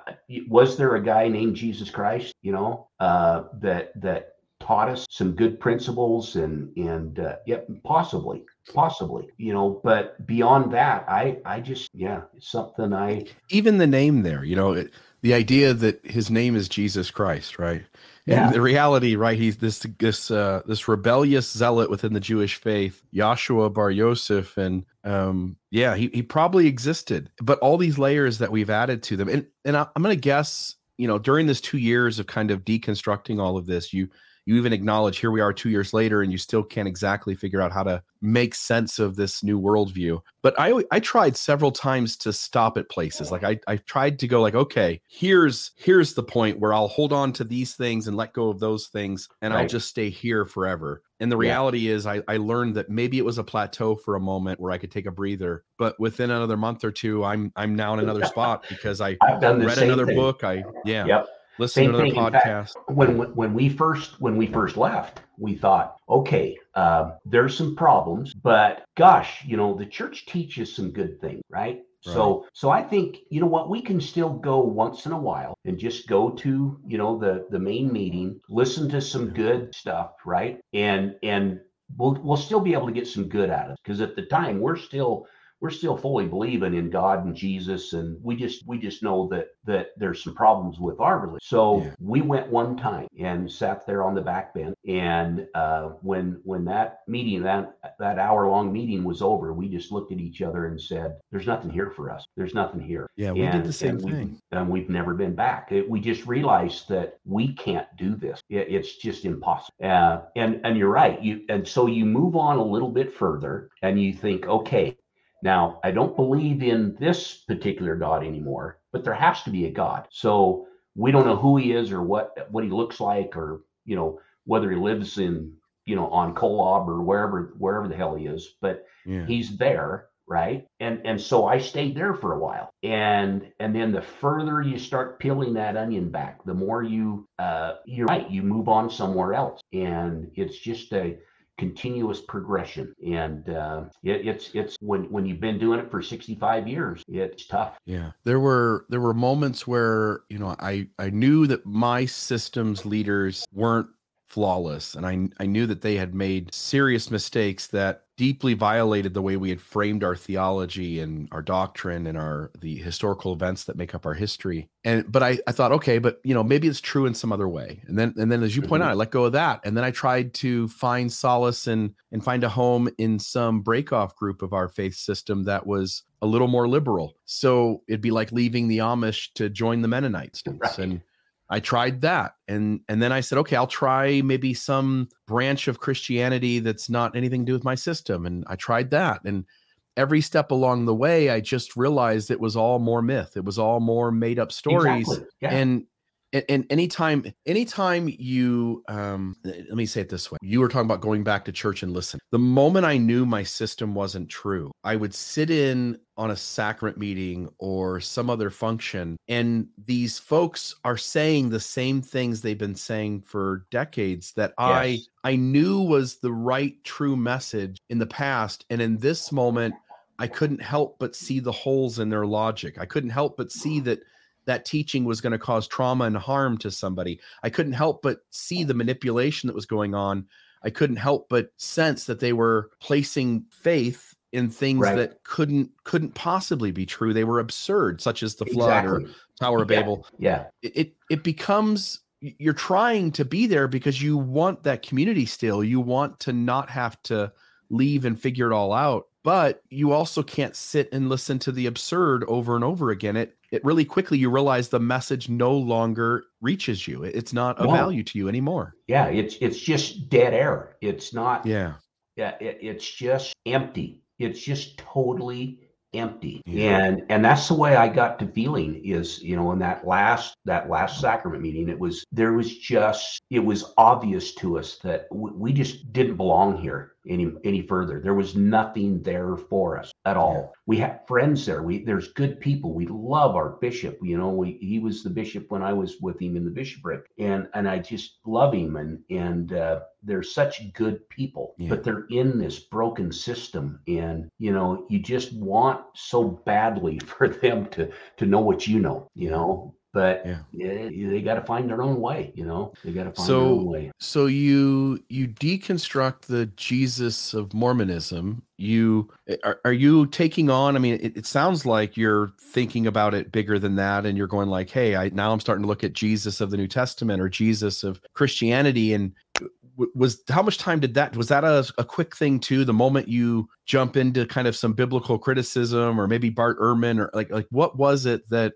C: was there a guy named jesus christ you know uh that that taught us some good principles and and uh, yep possibly possibly you know but beyond that i i just yeah it's something i
B: even the name there you know it, the idea that his name is jesus christ right yeah. And the reality, right? He's this this uh, this rebellious zealot within the Jewish faith, Joshua Bar Yosef, and um, yeah, he he probably existed. But all these layers that we've added to them, and and I, I'm going to guess, you know, during this two years of kind of deconstructing all of this, you you even acknowledge here we are two years later and you still can't exactly figure out how to make sense of this new worldview but i i tried several times to stop at places like i i tried to go like okay here's here's the point where i'll hold on to these things and let go of those things and right. i'll just stay here forever and the reality yeah. is I, I learned that maybe it was a plateau for a moment where i could take a breather but within another month or two i'm i'm now in another spot because i read another thing. book i yeah
C: yep
B: listen Same to another podcast
C: fact, when when we first when we first left we thought okay uh, there's some problems but gosh you know the church teaches some good things right Right. So so I think you know what we can still go once in a while and just go to you know the the main meeting, listen to some good stuff, right? And and we'll we'll still be able to get some good out of it because at the time we're still we're still fully believing in God and Jesus, and we just we just know that that there's some problems with our religion. So yeah. we went one time and sat there on the back bench, and uh, when when that meeting that that hour long meeting was over, we just looked at each other and said, "There's nothing here for us. There's nothing here."
B: Yeah, we and, did the same and thing,
C: we, and we've never been back. It, we just realized that we can't do this. It, it's just impossible. Uh, and and you're right. You and so you move on a little bit further, and you think, okay, now, I don't believe in this particular God anymore, but there has to be a God. So we don't know who he is or what what he looks like or you know whether he lives in you know on Kolob or wherever wherever the hell he is, but yeah. he's there right and and so i stayed there for a while and and then the further you start peeling that onion back the more you uh you're right you move on somewhere else and it's just a continuous progression. And uh, it, it's it's when when you've been doing it for 65 years it's tough.
B: Yeah. There were there were moments where you know i i knew that my systems leaders weren't flawless and i i knew that they had made serious mistakes that deeply violated the way we had framed our theology and our doctrine and our the historical events that make up our history and but i i thought okay but you know maybe it's true in some other way and then and then as you point mm-hmm. out i let go of that and then i tried to find solace and and find a home in some breakoff group of our faith system that was a little more liberal so it'd be like leaving the amish to join the mennonites right. and I tried that and and then I said, okay, I'll try maybe some branch of Christianity that's not anything to do with my system. And I tried that. And every step along the way, I just realized it was all more myth. It was all more made up stories. Exactly. Yeah. And and, and anytime anytime you um let me say it this way. You were talking about going back to church and listen the moment i knew my system wasn't true i would sit in on a sacrament meeting or some other function and these folks are saying the same things they've been saying for decades that yes. i i knew was the right true message in the past and in this moment i couldn't help but see the holes in their logic. I couldn't help but see that that teaching was going to cause trauma and harm to somebody. I couldn't help but see the manipulation that was going on. I couldn't help but sense that they were placing faith in things right. that couldn't couldn't possibly be true. They were absurd, such as the flood exactly. or Tower of
C: yeah.
B: Babel.
C: Yeah.
B: It, it it becomes you're trying to be there because you want that community still. You want to not have to leave and figure it all out but you also can't sit and listen to the absurd over and over again it it really quickly you realize the message no longer reaches you. It's not a no. value to you anymore.
C: Yeah it's it's just dead air. It's not
B: yeah.
C: Yeah it, it's just empty. It's just totally empty. Yeah. and and that's the way i got to feeling is you know in that last that last sacrament meeting it was there was just it was obvious to us that w- we just didn't belong here any any further. There was nothing there for us at all. We have friends there. We there's good people. We love our bishop. You know, we, he was the bishop when I was with him in the bishopric, and and I just love him. And and uh, they're such good people, yeah. but they're in this broken system, and you know, you just want so badly for them to to know what you know. You know, but yeah. yeah they got to find their own way you know? They got to find so, their own way.
B: so you you deconstruct the jesus of mormonism. You are, are you taking on i mean it, it, sounds like you're thinking about it bigger than that and you're going like hey i now i'm starting to look at jesus of the new testament or jesus of christianity. And was how much time did that was that a, a quick thing too the moment you jump into kind of some biblical criticism or maybe bart ehrman or like like what was it that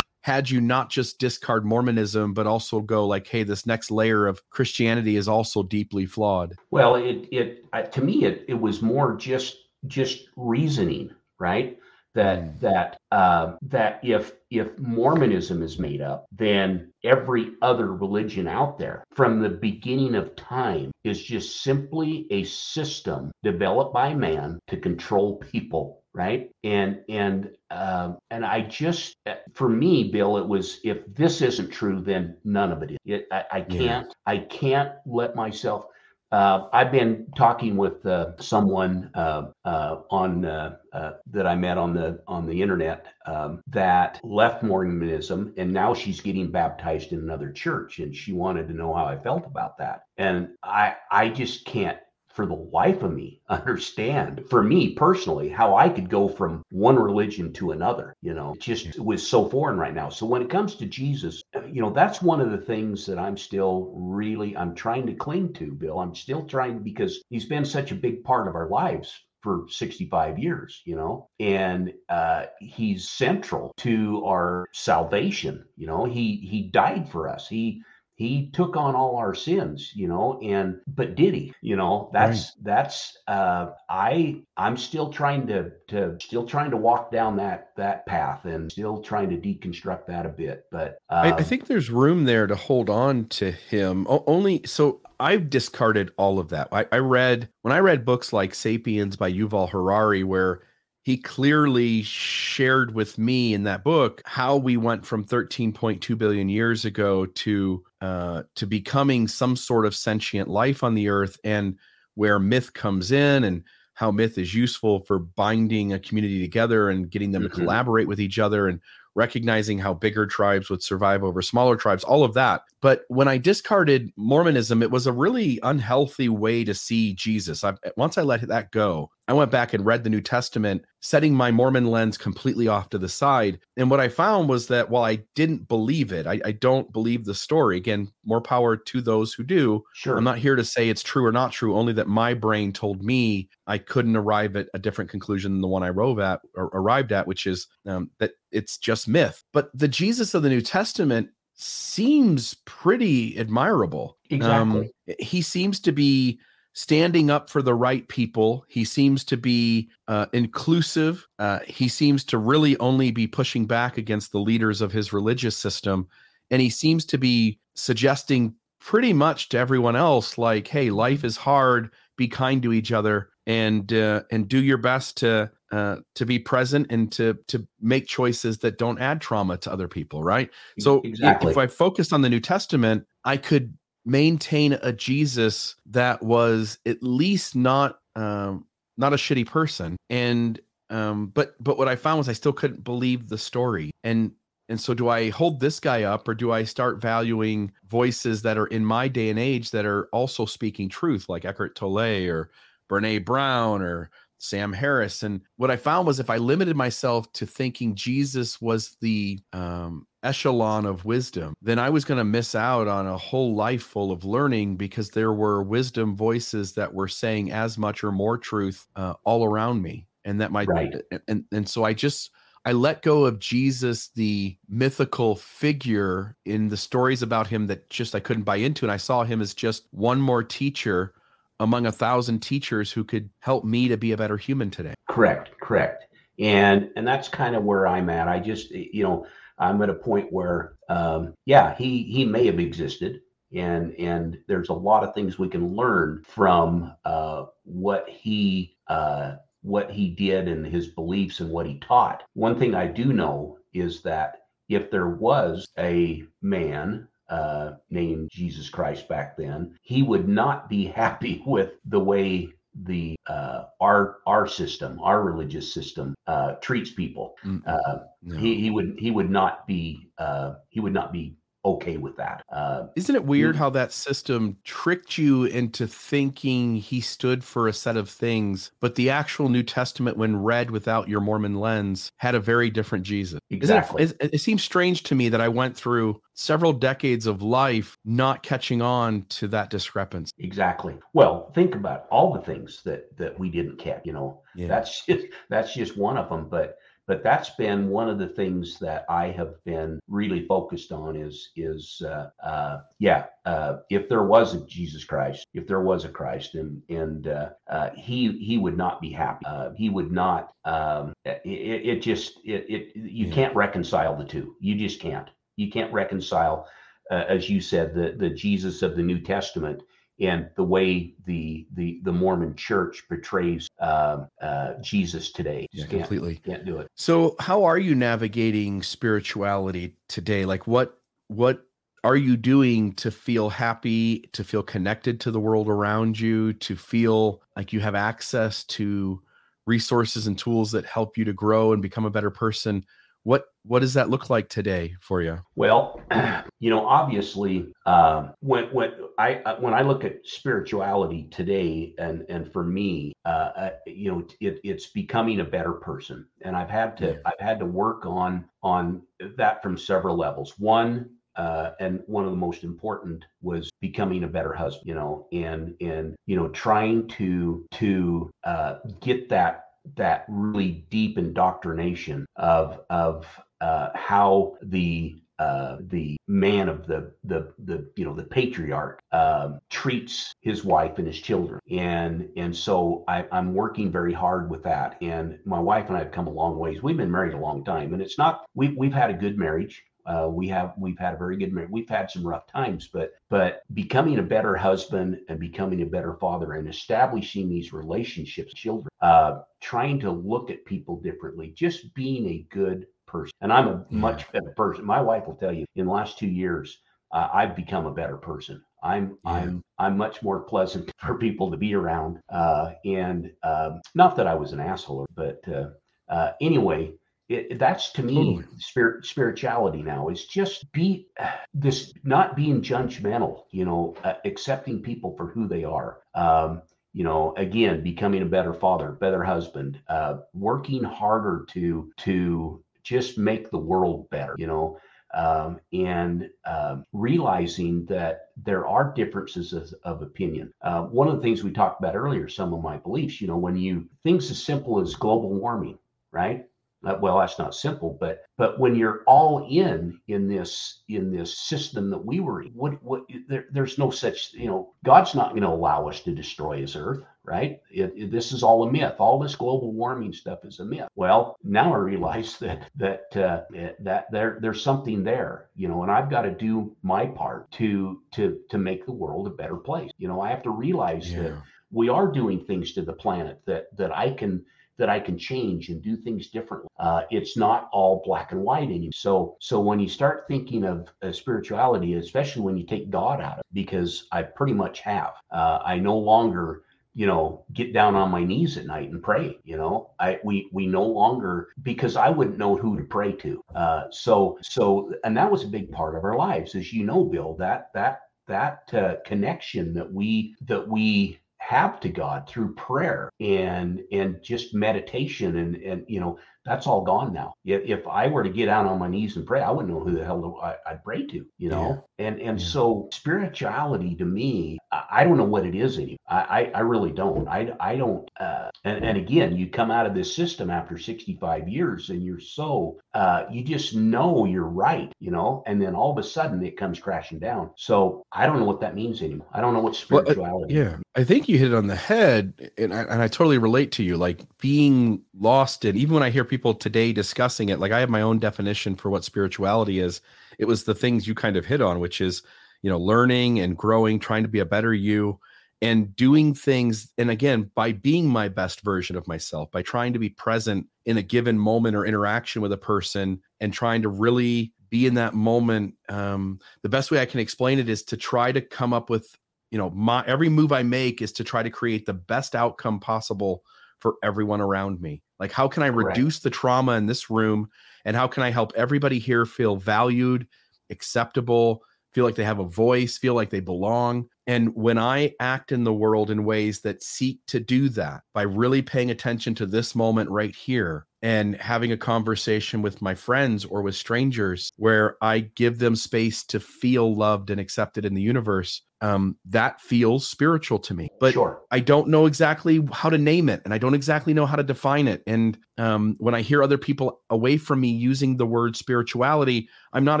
B: had you not just discard Mormonism, but also go like, hey, this next layer of Christianity is also deeply flawed?
C: Well, it it uh, to me it it was more just just reasoning, right? That mm. that uh, that if if Mormonism is made up, then every other religion out there from the beginning of time is just simply a system developed by man to control people right and and um, and i just uh, for me bill it was if this isn't true then none of it is it, I, I can't yeah. i can't let myself uh, I've been talking with uh, someone uh, uh on uh, uh, that I met on the on the internet um, that left Mormonism, and now she's getting baptized in another church, and she wanted to know how I felt about that. And I I just can't for the life of me understand for me personally how I could go from one religion to another. You know, it just was so foreign right now. So when it comes to Jesus, you know, that's one of the things that I'm still really I'm trying to cling to, Bill. I'm still trying because he's been such a big part of our lives for 65 years, you know, and uh, he's central to our salvation. You know, he he died for us. He he took on all our sins you know and but did he you know that's right. that's uh i i'm still trying to to still trying to walk down that that path and still trying to deconstruct that a bit but
B: um, I, I, um, think there's room there to hold on to him only so I've discarded all of that. I, I read when I read books like *Sapiens* by Yuval Harari, where he clearly shared with me in that book how we went from 13.2 billion years ago to uh, to becoming some sort of sentient life on the earth and where myth comes in and how myth is useful for binding a community together and getting them mm-hmm. to collaborate with each other and recognizing how bigger tribes would survive over smaller tribes, all of that. But when I discarded Mormonism, it was a really unhealthy way to see Jesus. I, once I let that go, I went back and read the New Testament, setting my Mormon lens completely off to the side. And what I found was that while I didn't believe it, I, I don't believe the story. Again, more power to those who do.
C: Sure.
B: I'm not here to say it's true or not true, only that my brain told me I couldn't arrive at a different conclusion than the one I arrived at, or arrived at, which is um, that it's just myth. But the Jesus of the New Testament seems pretty admirable.
C: Exactly.
B: Um, he seems to be standing up for the right people. He seems to be uh, inclusive. Uh, he seems to really only be pushing back against the leaders of his religious system. And he seems to be suggesting pretty much to everyone else, like, hey, life is hard. Be kind to each other and uh, and do your best to uh, to be present and to to make choices that don't add trauma to other people right so exactly. if i focused on the new testament i could maintain a jesus that was at least not um not a shitty person. And um but but what i found was i still couldn't believe the story. And and so do i hold this guy up or do i start valuing voices that are in my day and age that are also speaking truth like eckhart tolle or brene brown or Sam Harris. And what I found was if I limited myself to thinking Jesus was the um, echelon of wisdom, then I was going to miss out on a whole life full of learning because there were wisdom voices that were saying as much or more truth uh, all around me. And that might, right. and, and so I just, I let go of Jesus, the mythical figure in the stories about him that just I couldn't buy into. And I saw him as just one more teacher among a thousand teachers who could help me to be a better human today.
C: Correct, correct. And and that's kind of where I'm at. I just you know I'm at a point where um, yeah he he may have existed and and there's a lot of things we can learn from uh, what he uh, what he did and his beliefs and what he taught. One thing I do know is that if there was a man uh, named Jesus Christ back then, he would not be happy with the way the uh, our our system, our religious system, uh, treats people. Uh, no. He he would he would not be uh, he would not be okay with that. Uh,
B: Isn't it weird how that system tricked you into thinking he stood for a set of things, but the actual New Testament, when read without your Mormon lens, had a very different Jesus?
C: Exactly.
B: It, it, it, seems strange to me that I went through several decades of life not catching on to that discrepancy.
C: Exactly. Well, think about all the things that that we didn't catch. You know, yeah. that's just that's just one of them. But but that's been one of the things that I have been really focused on is is uh, uh, yeah uh, if there was a Jesus Christ if there was a Christ and and uh, uh, he he would not be happy. Uh, he would not um, it, it just it, it you yeah. can't reconcile the two. You just can't. You can't reconcile as you said the the Jesus of the New Testament and the way the the the Mormon Church portrays uh, uh, Jesus today.
B: Yeah, can't, completely
C: can't do it.
B: So, how are you navigating spirituality today? Like, what what are you doing to feel happy, to feel connected to the world around you, to feel like you have access to resources and tools that help you to grow and become a better person? What what does that look like today for you?
C: Well, you know, obviously, uh, when when I uh, when I look at spirituality today, and and for me, uh, uh, you know, it, it's becoming a better person, and I've had to yeah. I've had to work on on that from several levels. One, uh, and one of the most important was becoming a better husband you know and and you know trying to to uh, get that that really deep indoctrination of of uh, how the uh, the man of the the the you know the patriarch um, treats his wife and his children. And and so I, i'm working very hard with that. And my wife and i have come a long ways. We've been married a long time. And it's not we, we've had a good marriage uh, we have we've had a very good marriage. We've had some rough times, but but becoming a better husband and becoming a better father and establishing these relationships, children, uh, trying to look at people differently, just being a good person. And I'm a much better person. My wife will tell you in the last two years, uh, I've become a better person. I'm yeah. I'm I'm much more pleasant for people to be around. Uh, and um, not that I was an asshole, but uh, uh, anyway, it, that's to me totally. spirit spirituality now is just be this not being judgmental you know uh, accepting people for who they are um, you know again becoming a better father better husband uh, working harder to to just make the world better you know um, and um, realizing that there are differences of, of opinion. Uh, one of the things we talked about earlier, some of my beliefs, you know, when you things as simple as global warming, right? Uh, well that's not simple but but when you're all in in this in this system that we were in what what there, there's no such you know god's not going to allow us to destroy his earth right? It, it, this is all a myth. All this global warming stuff is a myth. Well now i realize that that uh, that there there's something there you know and i've got to do my part to to to make the world a better place. You know i have to realize yeah. that we are doing things to the planet that that i can that I can change and do things differently. Uh, it's not all black and white anymore. So, so when you start thinking of uh, spirituality, especially when you take God out of it, because I pretty much have, uh, I no longer you know get down on my knees at night and pray you know i we we no longer because i wouldn't know who to pray to uh so so and that was a big part of our lives as you know bill that that that uh, connection that we that we have to God through prayer and and just meditation and and you know that's all gone now. If, if I were to get out on my knees and pray, I wouldn't know who the hell I, would pray to, you know. Yeah. And and yeah. so spirituality to me, I, don't know what it is anymore. I I, I really don't. I I don't. Uh, and and again, you come out of this system after 65 years, and you're so uh, you just know you're right, you know. And then all of a sudden, it comes crashing down. So I don't know what that means anymore. I don't know what spirituality.
B: Well, uh, yeah, I think you hit it on the head, and I, and I totally relate to you. Like being lost in, even when I hear people today discussing it like i have my own definition for what spirituality is it was the things you kind of hit on which is you know learning and growing trying to be a better you and doing things and again by being my best version of myself by trying to be present in a given moment or interaction with a person and trying to really be in that moment um, the best way i can explain it is to try to come up with you know my every move i make is to try to create the best outcome possible for everyone around me like, how can I reduce the trauma in this room? And how can I help everybody here feel valued, acceptable, feel like they have a voice, feel like they belong? And when I act in the world in ways that seek to do that by really paying attention to this moment right here and having a conversation with my friends or with strangers where I give them space to feel loved and accepted in the universe, um, that feels spiritual to me. But
C: sure.
B: I don't know exactly how to name it, and I don't exactly know how to define it. And um, when I hear other people away from me using the word spirituality, I'm not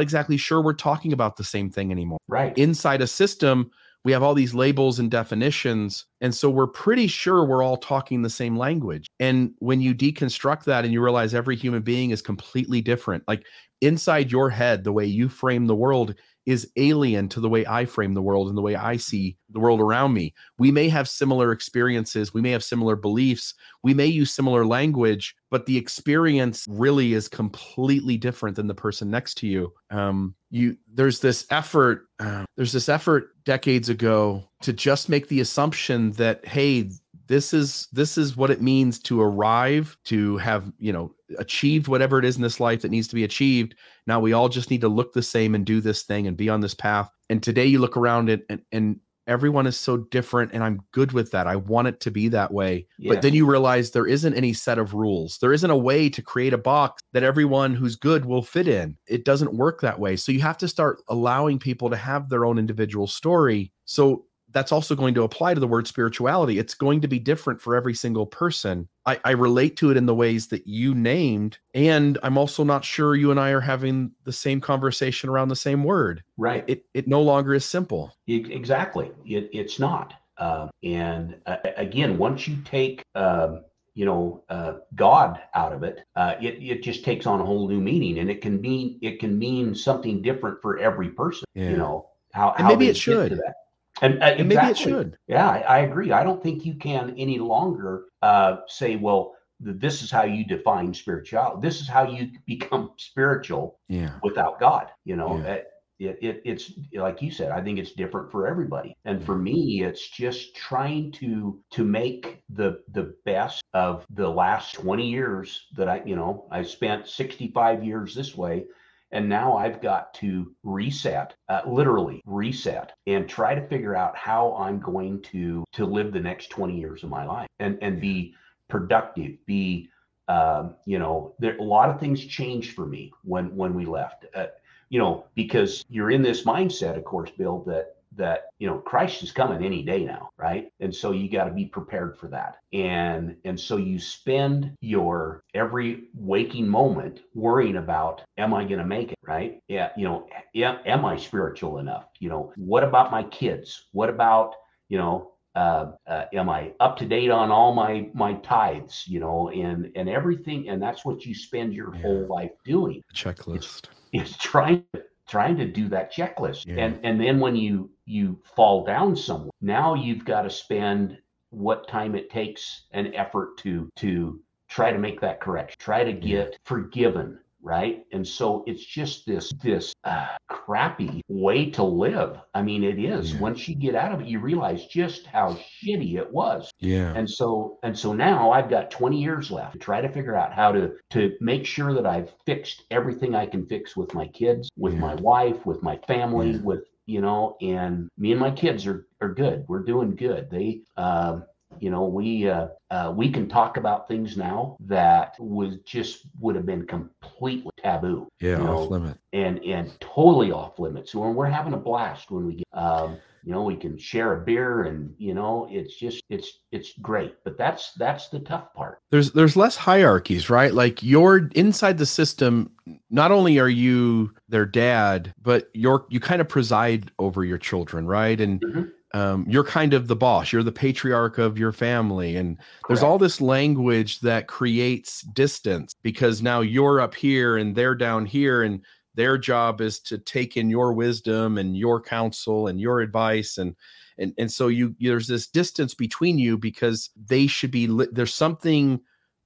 B: exactly sure we're talking about the same thing anymore.
C: Right.
B: Inside a system, we have all these labels and definitions. And so we're pretty sure we're all talking the same language. And when you deconstruct that and you realize every human being is completely different, like inside your head, the way you frame the world is alien to the way I frame the world and the way I see the world around me. We may have similar experiences, we may have similar beliefs, we may use similar language, but the experience really is completely different than the person next to you. Um, you there's this effort, uh, there's this effort decades ago to just make the assumption that hey, this is this is what it means to arrive to have you know achieved whatever it is in this life that needs to be achieved. Now we all just need to look the same and do this thing and be on this path. And today you look around it and, and everyone is so different and i'm good with that. I want it to be that way. Yeah. but then you realize there isn't any set of rules. There isn't a way to create a box that everyone who's good will fit in. It doesn't work that way. So you have to start allowing people to have their own individual story. So that's also going to apply to the word spirituality. It's going to be different for every single person. I, I, relate to it in the ways that you named. And I'm also not sure you and I are having the same conversation around the same word.
C: Right.
B: It, it no longer is simple.
C: Exactly. It, it's not. Uh, and uh, again, once you take, um, you know, uh, God out of it, uh, it, it just takes on a whole new meaning and it can mean, it can mean something different for every person, yeah. you know, how,
B: how maybe it should.
C: And, uh,
B: and maybe it should.
C: Yeah, I, I, agree. I don't think you can any longer uh, say, well, this is how you define spirituality. This is how you become spiritual
B: yeah.
C: without God. You know, yeah. it, it, it's like you said. I think it's different for everybody. And for me, it's just trying to to make the the best of the last twenty years that I, you know, I spent sixty five years this way and now I've got to reset, uh, literally reset, and try to figure out how I'm going to to live the next 20 years of my life and and be productive, be um, you know, there a lot of things changed for me when when we left. Uh, you know, because you're in this mindset, of course, Bill, that that you know Christ is coming any day now, right? And so you got to be prepared for that. And and so you spend your every waking moment worrying about am I going to make it, right? Yeah, you know, yeah, am I spiritual enough? You know, what about my kids? What about, you know, uh, uh, am I up to date on all my my tithes, you know, and and everything and that's what you spend your yeah. whole life doing.
B: Checklist.
C: It's, it's trying to trying to do that checklist. Yeah. And and then when you you fall down somewhere, now you've got to spend what time it takes and effort to to try to make that correction, try to get forgiven, right? And so it's just this this uh, crappy way to live. I mean, it is. Yeah. Once you get out of it, you realize just how shitty it was.
B: Yeah.
C: And so and so now I've got 20 years left to try to figure out how to to make sure that I've fixed everything I can fix with my kids, with yeah. my wife, with my family, yeah. with you know, and me and my kids are are good. We're doing good. They um you know, we uh, uh, we can talk about things now that was just would have been completely taboo.
B: Yeah,
C: you
B: know, off limit.
C: And and totally off limits. So we're having a blast when we get. Um, you know we can share a beer and you know it's just it's it's great but that's that's the tough part
B: there's there's less hierarchies right like you're inside the system not only are you their dad but you're you kind of preside over your children right and mm-hmm um, you're kind of the boss you're the patriarch of your family and Correct. there's all this language that creates distance because now you're up here and they're down here and their job is to take in your wisdom and your counsel and your advice and and and so you there's this distance between you because they should be there's something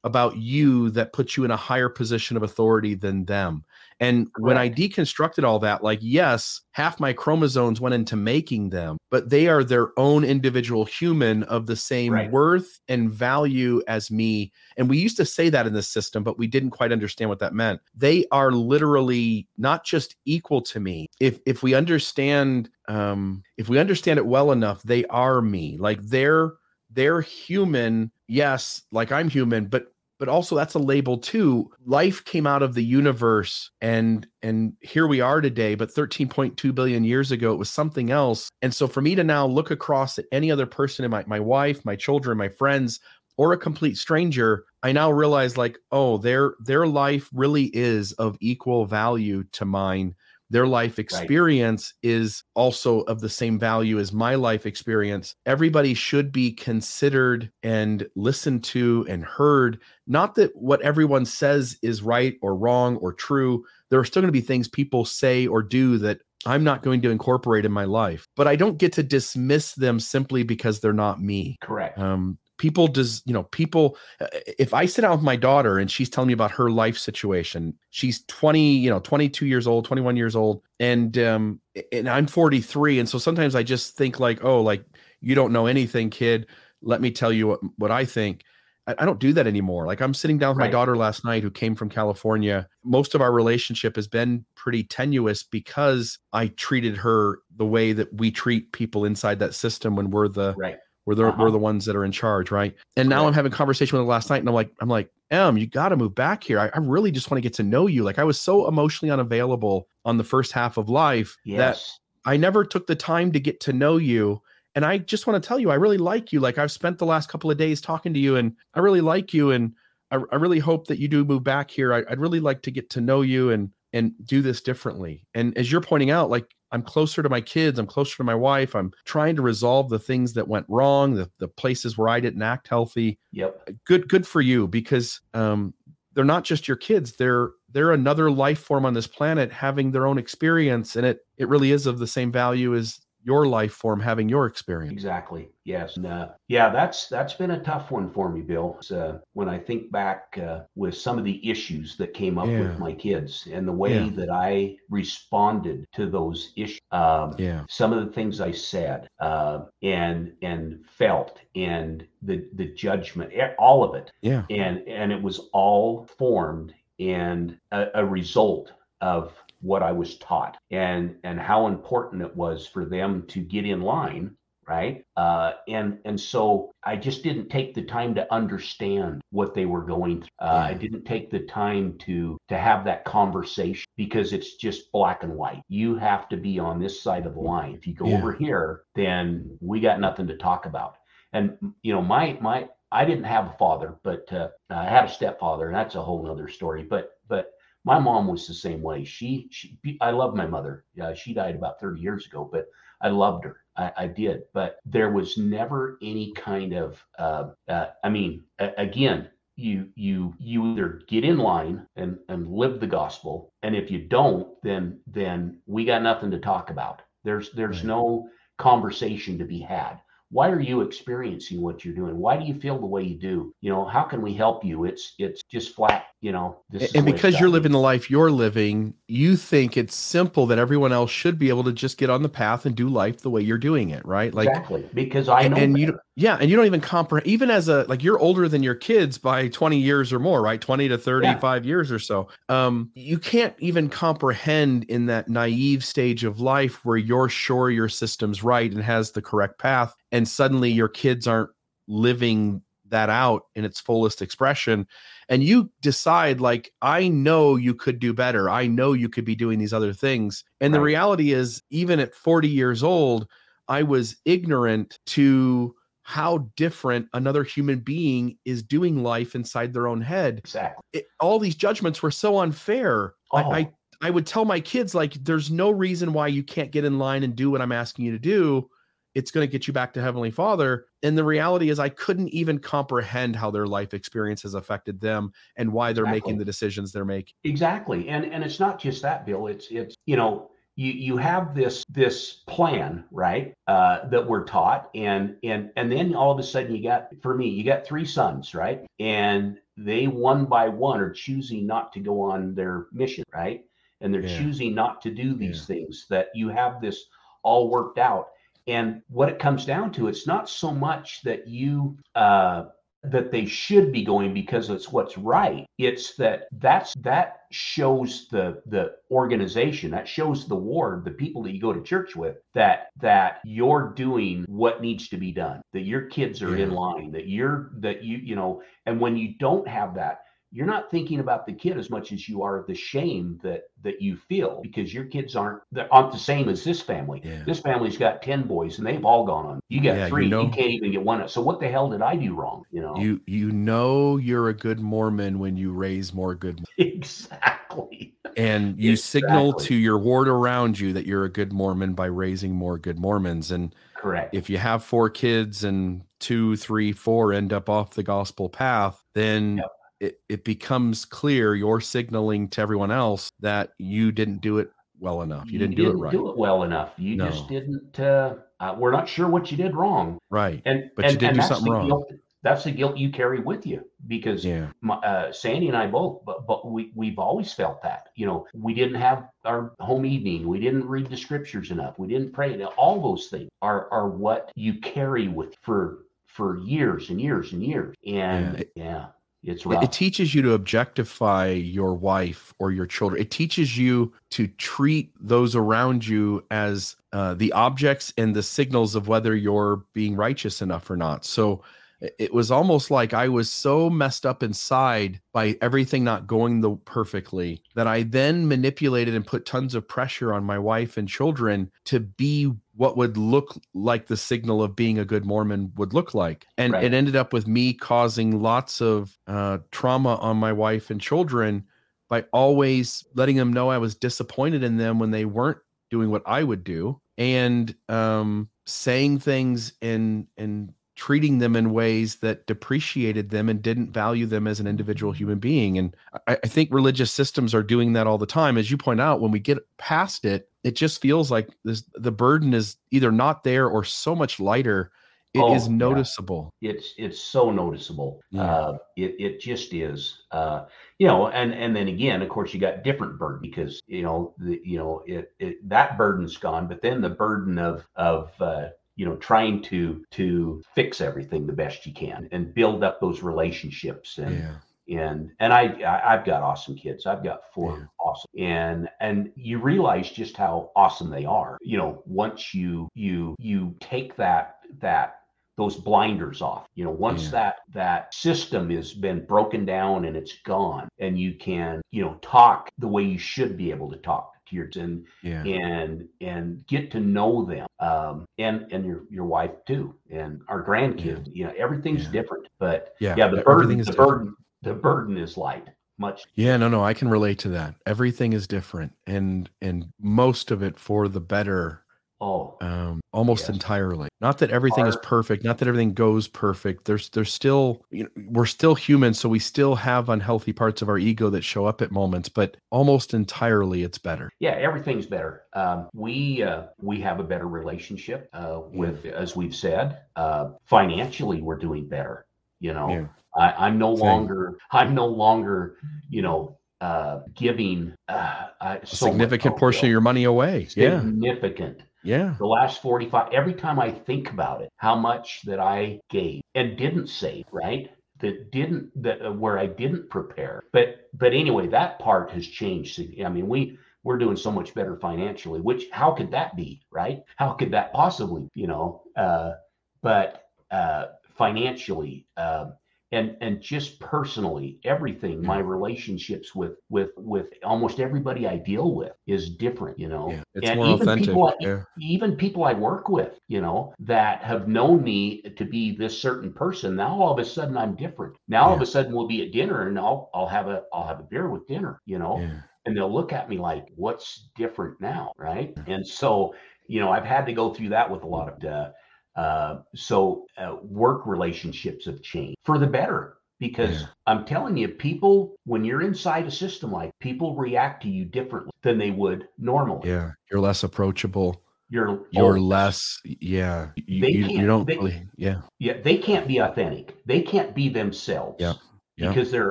B: about you that puts you in a higher position of authority than them and Correct. when I deconstructed all that, like, yes, half my chromosomes went into making them, but they are their own individual human of the same right. worth and value as me. And we used to say that in the system, but we didn't quite understand what that meant. They are literally not just equal to me. If if we understand um if we understand it well enough, they are me. Like they're they're human, yes, like I'm human, but but also that's a label too. Life came out of the universe and and here we are today but 13.2 billion years ago it was something else. And so for me to now look across at any other person in my, my wife my children my friends or a complete stranger i now realize like oh their their life really is of equal value to mine their life experience right. is also of the same value as my life experience. Everybody should be considered and listened to and heard. Not that what everyone says is right or wrong or true. There are still going to be things people say or do that I'm not going to incorporate in my life, but I don't get to dismiss them simply because they're not me.
C: Correct.
B: Um, people does you know people uh, if i sit down with my daughter and she's telling me about her life situation she's 20 you know 22 years old 21 years old and um and i'm 43 and so sometimes i just think like oh like you don't know anything kid. Let me tell you what, what i think. I, I don't do that anymore. Like i'm sitting down with right. my daughter last night who came from california. Most of our relationship has been pretty tenuous because i treated her the way that we treat people inside that system when we're the
C: right
B: we're the uh-huh. we're the ones that are in charge, right? And now I'm having a conversation with her last night, and I'm like, I'm like, Em, you got to move back here. I, I, really just want to get to know you. Like I was so emotionally unavailable on the first half of life
C: yes.
B: that I never took the time to get to know you. And I just want to tell you, I really like you. Like I've spent the last couple of days talking to you, and I really like you. And I, I really hope that you do move back here. I, I'd really like to get to know you and and do this differently. And as you're pointing out, like I'm closer to my kids, I'm closer to my wife, I'm trying to resolve the things that went wrong, the, the places where I didn't act healthy.
C: Yep.
B: Good good for you because um they're not just your kids, they're they're another life form on this planet having their own experience and it it really is of the same value as your life form having your experience.
C: Exactly. Yes. And, uh, yeah, that's that's been a tough one for me, Bill. Uh, when I think back uh, with some of the issues that came up yeah. with my kids and the way yeah. that I responded to those issues, um,
B: yeah.
C: some of the things I said uh, and and felt and the the judgment, all of it.
B: Yeah.
C: And and it was all formed and a, a result of what I was taught and and how important it was for them to get in line right? Uh, and and so i just didn't take the time to understand what they were going through. Uh, i didn't take the time to to have that conversation because it's just black and white. You have to be on this side of the line. If you go yeah. over here then we got nothing to talk about. And you know my my i didn't have a father but uh, i had a stepfather and that's a whole nother story. But but my mom was the same way. She, she I love my mother. Uh, she died about 30 years ago, but I loved her. I, I did. But there was never any kind of, uh, uh, I mean, a, again, you you you either get in line and and live the gospel, and if you don't, then then we got nothing to talk about. There's there's right. no conversation to be had why are you experiencing what you're doing? Why do you feel the way you do? You know how can we help you? It's it's just flat you know
B: and because you're living the life you're living you think it's simple that everyone else should be able to just get on the path and do life the way you're doing it right?
C: Like exactly because i know
B: and, you yeah and you don't even comprehend even as a like you're older than your kids by 20 years or more right? 20 to 35 yeah. years or so. Um you can't even comprehend in that naive stage of life where you're sure your system's right and has the correct path and suddenly your kids aren't living that out in its fullest expression and you decide like i know you could do better. I know you could be doing these other things. And right. the reality is even at 40 years old i was ignorant to how different another human being is doing life inside their own head.
C: Exactly.
B: It, all these judgments were so unfair. Oh. I, I oh. i would tell my kids like there's no reason why you can't get in line and do what i'm asking you to do it's going to get you back to Heavenly Father. And the reality is, I couldn't even comprehend how their life experience has affected them and why they're exactly. making the decisions they're making.
C: Exactly, and and it's not just that, Bill. It's it's you know you you have this this plan right uh, that we're taught and and and then all of a sudden you got for me you got three sons right and they one by one are choosing not to go on their mission right and they're yeah. choosing not to do these yeah. things that you have this all worked out and what it comes down to, it's not so much that you uh, that they should be going because it's what's right. It's that that's that shows the the organization that shows the ward the people that you go to church with that that you're doing what needs to be done that your kids are yeah. in line that you're that you you know and when you don't have that you're not thinking about the kid as much as you are the shame that that you feel because your kids aren't aren't the same as this family. Yeah. This family's got ten boys and they've all gone on. You got yeah, three. You, know, you, can't even get one. So what the hell did I do wrong? You know.
B: You you know you're a good Mormon when you raise more good.
C: Exactly.
B: And you exactly. signal to your ward around you that you're a good Mormon by raising more good Mormons. And
C: correct.
B: If you have four kids and two, three, four end up off the gospel path, then yep it, it becomes clear you're signaling to everyone else that you didn't do it well enough. You, you didn't, didn't, do it right.
C: Do it well enough. You no. just didn't. Uh, uh, we're not sure what you did wrong.
B: Right.
C: And
B: but
C: and,
B: you did do something wrong.
C: Guilt, that's the guilt you carry with you because yeah. my, uh, Sandy and I both, but, but we we've always felt that. You know, we didn't have our home evening. We didn't read the scriptures enough. We didn't pray. All those things are are what you carry with for for years and years and years. And yeah. yeah it's rough.
B: It teaches you to objectify your wife or your children. It teaches you to treat those around you as uh, the objects and the signals of whether you're being righteous enough or not. So it was almost like I was so messed up inside by everything not going the perfectly that I then manipulated and put tons of pressure on my wife and children to be what would look like the signal of being a good Mormon would look like. And right. it ended up with me causing lots of uh, trauma on my wife and children by always letting them know I was disappointed in them when they weren't doing what I would do and um, saying things and and treating them in ways that depreciated them and didn't value them as an individual human being. And I, I, think religious systems are doing that all the time. As you point out, when we get past it, it just feels like this, the burden is either not there or so much lighter. It oh, is noticeable.
C: Yeah. It's it's so noticeable. Yeah. Uh, it it just is. Uh, you know, and and then again, of course, you got different burden because you know the you know it, it that burden's gone, but then the burden of of uh, you know trying to to fix everything the best you can and build up those relationships and yeah and and I, I have got awesome kids. I've got four yeah. awesome, and and you realize just how awesome they are. You know, once you you you take that that those blinders off. You know, once yeah. that that system has been broken down and it's gone, and you can you know talk the way you should be able to talk to your and yeah. and and get to know them um and and your your wife too and our grandkids yeah. you know everything's yeah. different but yeah yeah the burden the different. burden the burden is light much
B: yeah no no i can relate to that everything is different and and most of it for the better
C: Oh,
B: um, almost yes. entirely. Not that everything Our, is perfect. Not that everything goes perfect. There's there's still you know, we're still human, so we still have unhealthy parts of our ego that show up at moments. But almost entirely, it's better.
C: Yeah, everything's better. Um, we uh, we have a better relationship uh, with, yeah. as we've said. Uh, financially, we're doing better. You know, yeah. I, am no Same. longer I'm no longer you know uh, giving uh,
B: a so significant portion of your money away.
C: Significant.
B: Yeah. Yeah.
C: The last 45, every time I think about it, how much that I gave and didn't save, right? That didn't, that uh, where I didn't prepare. But, but anyway, that part has changed. I mean, we, we're doing so much better financially, which how could that be, right? How could that possibly, you know? Uh, but uh, financially, uh, and and just personally everything yeah. my relationships with with with almost everybody i deal with is different you know? Yeah,
B: it's and more even authentic
C: people yeah. even people i work with you know that have known me to be this certain person now all of a sudden i'm different. Now all of a sudden we'll be at dinner and i'll i'll have a i'll have a beer with dinner you know? And they'll look at me like what's different now? Right? And so you know i've had to go through that with a lot of uh, uh, so uh, work relationships have changed for the better because yeah. I'm telling you, people, when you're inside a system like people react to you differently than they would normally.
B: Yeah. You're less approachable.
C: You're
B: you're less yeah. You, you, you don't
C: they,
B: really yeah.
C: Yeah, they can't be authentic. They can't be themselves.
B: Yeah.
C: yeah. Because they're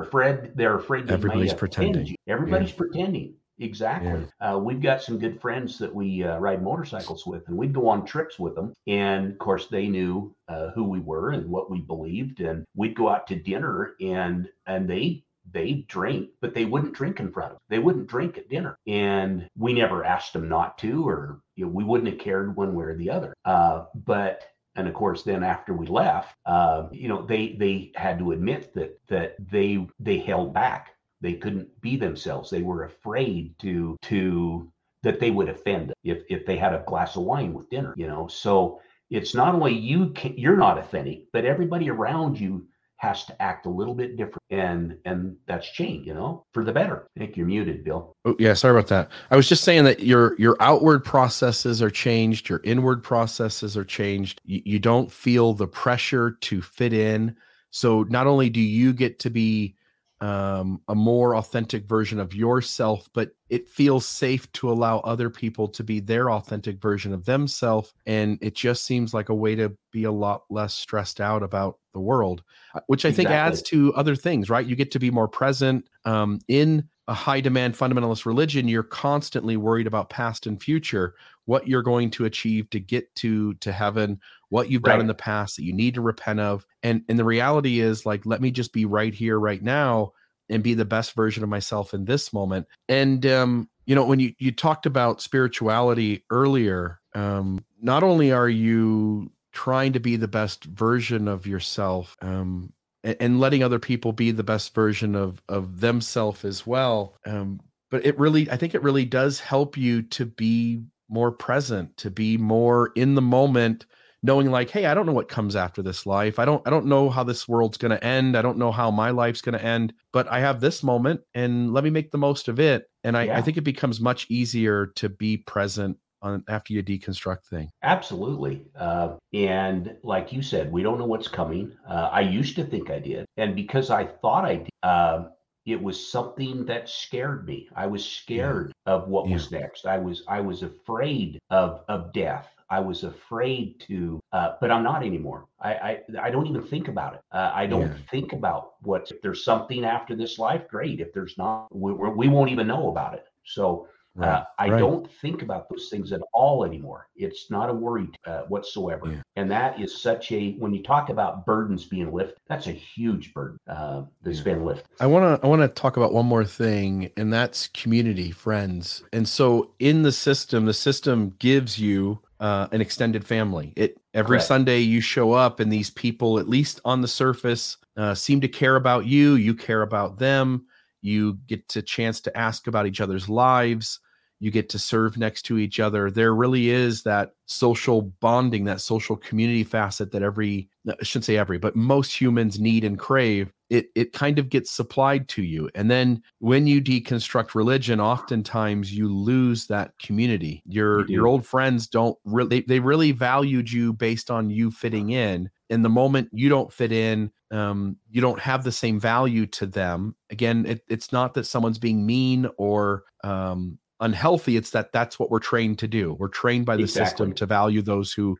C: afraid they're afraid
B: everybody's pretending.
C: You. Everybody's yeah. pretending. Exactly. Yeah. Uh, we've got some good friends that we uh, ride motorcycles with, and we'd go on trips with them. And of course, they knew uh, who we were and what we believed. And we'd go out to dinner, and and they they drink, but they wouldn't drink in front of. Them. They wouldn't drink at dinner, and we never asked them not to, or you know, we wouldn't have cared one way or the other. Uh, but and of course then after we left uh, you know they they had to admit that that they they held back they couldn't be themselves. They were afraid to to that they would offend if if they had a glass of wine with dinner you know? So it's not only you can, you're not authentic but everybody around you has to act a little bit different and and that's change you know? For the better. I think you're muted bill.
B: Oh yeah sorry about that. I was just saying that your your outward processes are changed your inward processes are changed. You, you don't feel the pressure to fit in. So not only do you get to be um, a more authentic version of yourself, but it feels safe to allow other people to be their authentic version of themselves. And it just seems like a way to be a lot less stressed out about the world, uh, which I exactly. think adds to other things, right? You get to be more present um, in a high demand fundamentalist religion. You're constantly worried about past and future, what you're going to achieve to get to to heaven, what you've right. done in the past that you need to repent of. And and the reality is like let me just be right here right now and be the best version of myself in this moment. And um you know when you you talked about spirituality earlier, um not only are you trying to be the best version of yourself um and, and letting other people be the best version of of themselves as well. Um but it really i think it really does help you to be more present to be more in the moment knowing like hey i don't know what comes after this life. I don't i don't know how this world's going to end. I don't know how my life's going to end but i have this moment and let me make the most of it. And I, yeah. I think it becomes much easier to be present on after you deconstruct thing
C: absolutely uh, and like you said we don't know what's coming uh, i used to think i did and because i thought i did uh, it was something that scared me. I was scared yeah. of what yeah. was next. I was I was afraid of of death. I was afraid to, uh, but I'm not anymore. I, I, I don't even think about it. Uh, I don't yeah. think about what if there's something after this life. Great. If there's not, we, we won't even know about it. So Right. Uh, I right. don't think about those things at all anymore. It's not a worry uh, whatsoever. Yeah. And that is such a when you talk about burdens being lifted, that's a huge burden uh, that's yeah. been lifted.
B: I want to I want to talk about one more thing, and that's community, friends. And so in the system, the system gives you uh, an extended family. It every Correct. Sunday you show up, and these people, at least on the surface, uh, seem to care about you. You care about them. You get a chance to ask about each other's lives you get to serve next to each other. There really is that social bonding that social community facet that every i shouldn't say every but most humans need and crave. It it kind of gets supplied to you. And then when you deconstruct religion oftentimes you lose that community. Your you your old friends don't really they, they really valued you based on you fitting in. In the moment you don't fit in um, you don't have the same value to them. Again it, it's not that someone's being mean or um, unhealthy it's that that's what we're trained to do. We're trained by the exactly. system to value those who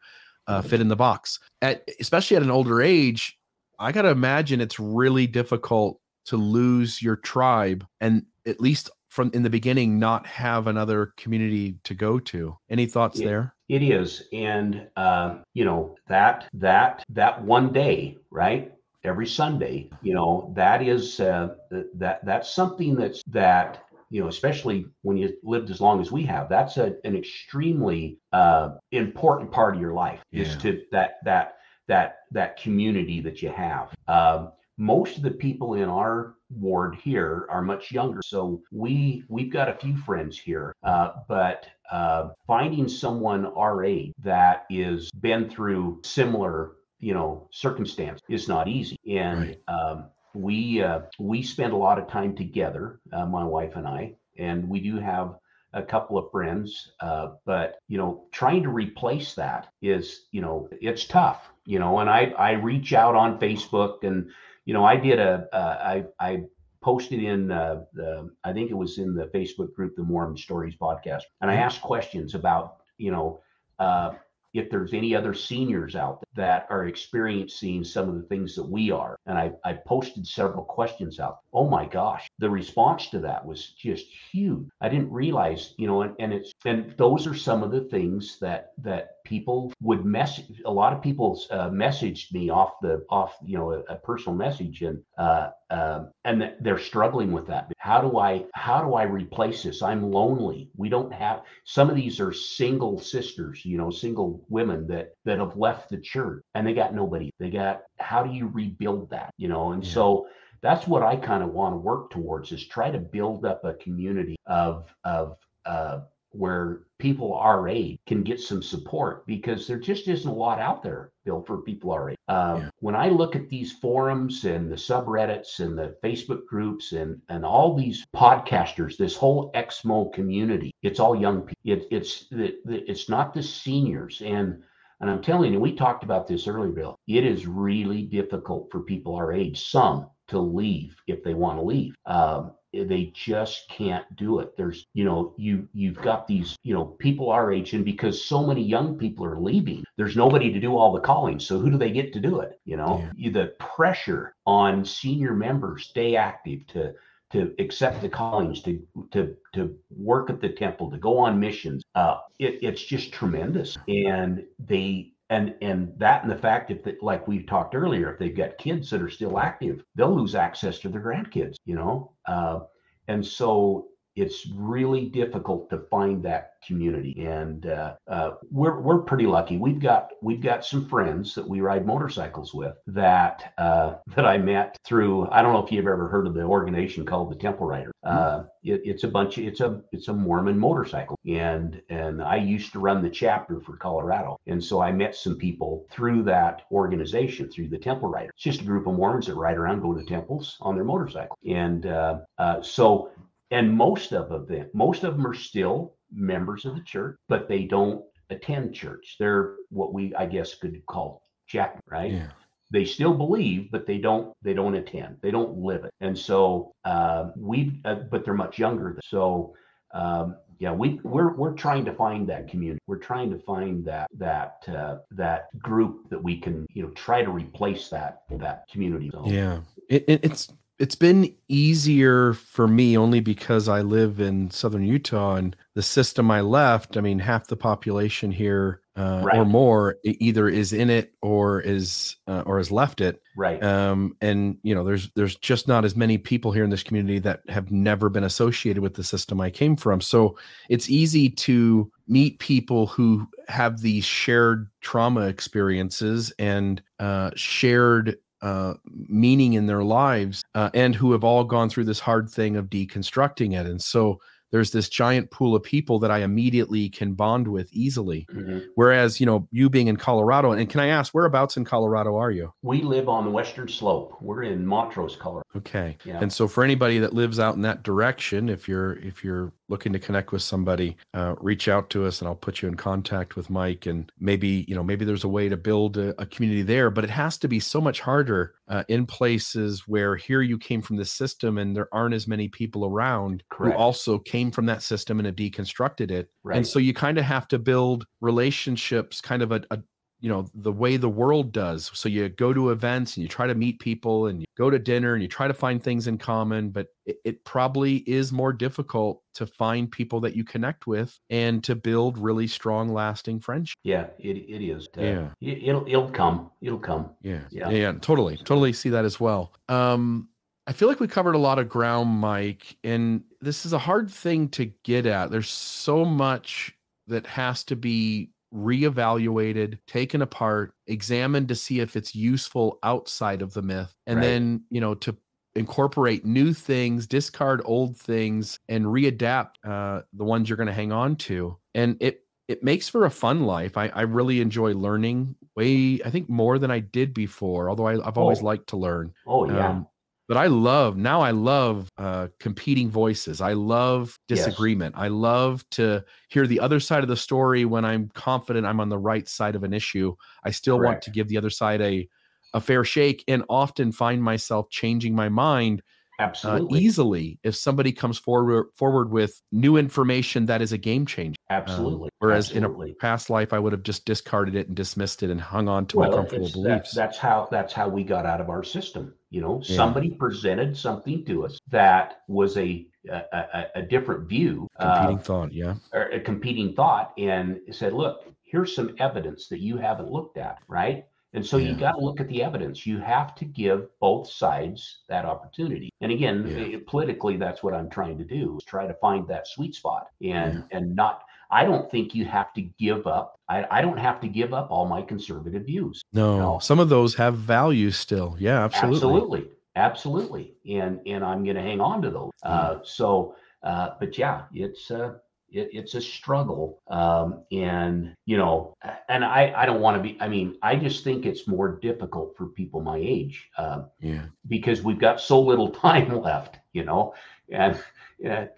B: uh, fit in the box. At especially at an older age i gotta imagine it's really difficult to lose your tribe and at least from in the beginning not have another community to go to. Any thoughts there?
C: it is and uh, you know that that that one day right? Every sunday you know that is uh, that that's something that's that you know, especially when you lived as long as we have, that's a, an extremely uh, important part of your life yeah. is to that that that that community that you have. Um, most of the people in our ward here are much younger, so we we've got a few friends here, uh, but uh, finding someone our age that is been through similar you know circumstance is not easy and right. um, we uh, we spend a lot of time together, uh, my wife and I, and we do have a couple of friends. Uh, but you know, trying to replace that is you know it's tough. You know, and I I reach out on Facebook and you know I did a uh, I I posted in uh, the I think it was in the Facebook group the Mormon Stories podcast, and I mm-hmm. asked questions about you know. Uh, if there's any other seniors out there that are experiencing some of the things that we are. And I, I posted several questions out. Oh my gosh, the response to that was just huge. I didn't realize, you know, and, and it's and those are some of the things that that people would message. A lot of people uh, messaged me off the off, you know, a, a personal message, and uh, um, and they're struggling with that. How do I how do I replace this? I'm lonely. We don't have some of these are single sisters, you know, single women that that have left the church and they got nobody. They got how do you rebuild that? You know, and yeah. so that's what I kind of want to work towards is try to build up a community of of uh, where people our age can get some support because there just isn't a lot out there, Bill, for people our age. Um, yeah. When I look at these forums and the subreddits and the Facebook groups and and all these podcasters, this whole Exmo community, it's all young people. It, it's it, it's not the seniors and. And I'm telling you, we talked about this earlier, Bill. It is really difficult for people our age, some to leave if they want to leave. Um, they just can't do it there's you know you you've got these you know people our age and because so many young people are leaving there's nobody to do all the calling so who do they get to do it you know yeah. the pressure on senior members stay active to to accept the callings to to to work at the temple to go on missions uh it, it's just tremendous. And they and and that and the fact if that like we talked earlier if they've got kids that are still active they'll lose access to their grandkids you know? Uh, and so it's really difficult to find that community. And uh, uh, we're, we're pretty lucky. We've got we've got some friends that we ride motorcycles with that uh, that i met through i don't know if you've ever heard of the organization called the temple rider. Mm-hmm. it, it's a bunch of it's a it's a mormon motorcycle. And and i used to run the chapter for colorado. And so i met some people through that organization through the temple rider. It's just a group of mormons that ride around go to temples on their motorcycle. And uh, uh, so and most of them most of them are still members of the church but they don't attend church. They're what we i guess could call jack right? Yeah. they still believe but they don't they don't attend. They don't live it. And so uh, we uh, but they're much younger so um, yeah we we're we're trying to find that community. We're trying to find that that uh, that group that we can you know try to replace that that community.
B: So, yeah. It, it, it's it's been easier for me only because I live in southern Utah and the system I left. I mean, half the population here uh, right. or more either is in it or is uh, or has left it.
C: Right.
B: Um, and you know, there's there's just not as many people here in this community that have never been associated with the system I came from. So it's easy to meet people who have these shared trauma experiences and uh, shared uh, meaning in their lives uh, and who have all gone through this hard thing of deconstructing it. And so there's this giant pool of people that I immediately can bond with easily. Mm-hmm. Whereas, you know, you being in Colorado, and can I ask, whereabouts in Colorado are you?
C: We live on the western slope. We're in Montrose, Colorado.
B: Okay. Yeah. And so for anybody that lives out in that direction, if you're if you're looking to connect with somebody, uh, reach out to us and I'll put you in contact with Mike. And maybe, you know, maybe there's a way to build a, a community there, but it has to be so much harder uh, in places where here you came from the system and there aren't as many people around Correct. who also came from that system and have deconstructed it. Right. And so you kind of have to build relationships, kind of a, a you know the way the world does. So you go to events and you try to meet people and you go to dinner and you try to find things in common but it, it, probably is more difficult to find people that you connect with and to build really strong lasting friendship.
C: Yeah it, it is. Uh, yeah. it, will it'll come. It'll come.
B: Yeah. yeah. Yeah totally. Totally see that as well. Um I feel like we covered a lot of ground, Mike, and this is a hard thing to get at. There's so much that has to be reevaluated, taken apart, examined to see if it's useful outside of the myth, and right. then, you know, to incorporate new things, discard old things, and readapt uh, the ones you're going to hang on to. And it it makes for a fun life. I, I really enjoy learning way, I think more than I did before, although I, have always oh. liked to learn.
C: Oh, yeah. Um,
B: but I love now I love uh, competing voices. I love disagreement. Yes. I love to hear the other side of the story when I'm confident I'm on the right side of an issue. I still Correct. want to give the other side a a fair shake and often find myself changing my mind
C: absolutely
B: uh, easily if somebody comes forward forward with new information that is a game changer.
C: Absolutely. Um,
B: whereas
C: absolutely.
B: in a past life, I would have just discarded it and dismissed it and hung on to well, my comfortable beliefs.
C: That, that's how that's how we got out of our system. You know, yeah. somebody presented something to us that was a a, a, a different view,
B: competing uh, thought, yeah,
C: or a competing thought, and said, "Look, here's some evidence that you haven't looked at, right?" And so yeah. you got to look at the evidence. You have to give both sides that opportunity. And again, yeah. politically, that's what I'm trying to do: is try to find that sweet spot and yeah. and not. I don't think you have to give up. I, I don't have to give up all my conservative views.
B: No, some of those have value still. Yeah, absolutely.
C: Absolutely. Absolutely. And and I'm going to hang on to those. Uh, so, uh, but yeah, it's uh, it, it's a struggle um, and you know and i i don't want to be i mean i just think it's more difficult for people my age uh,
B: yeah.
C: because we've got so little time left you know? And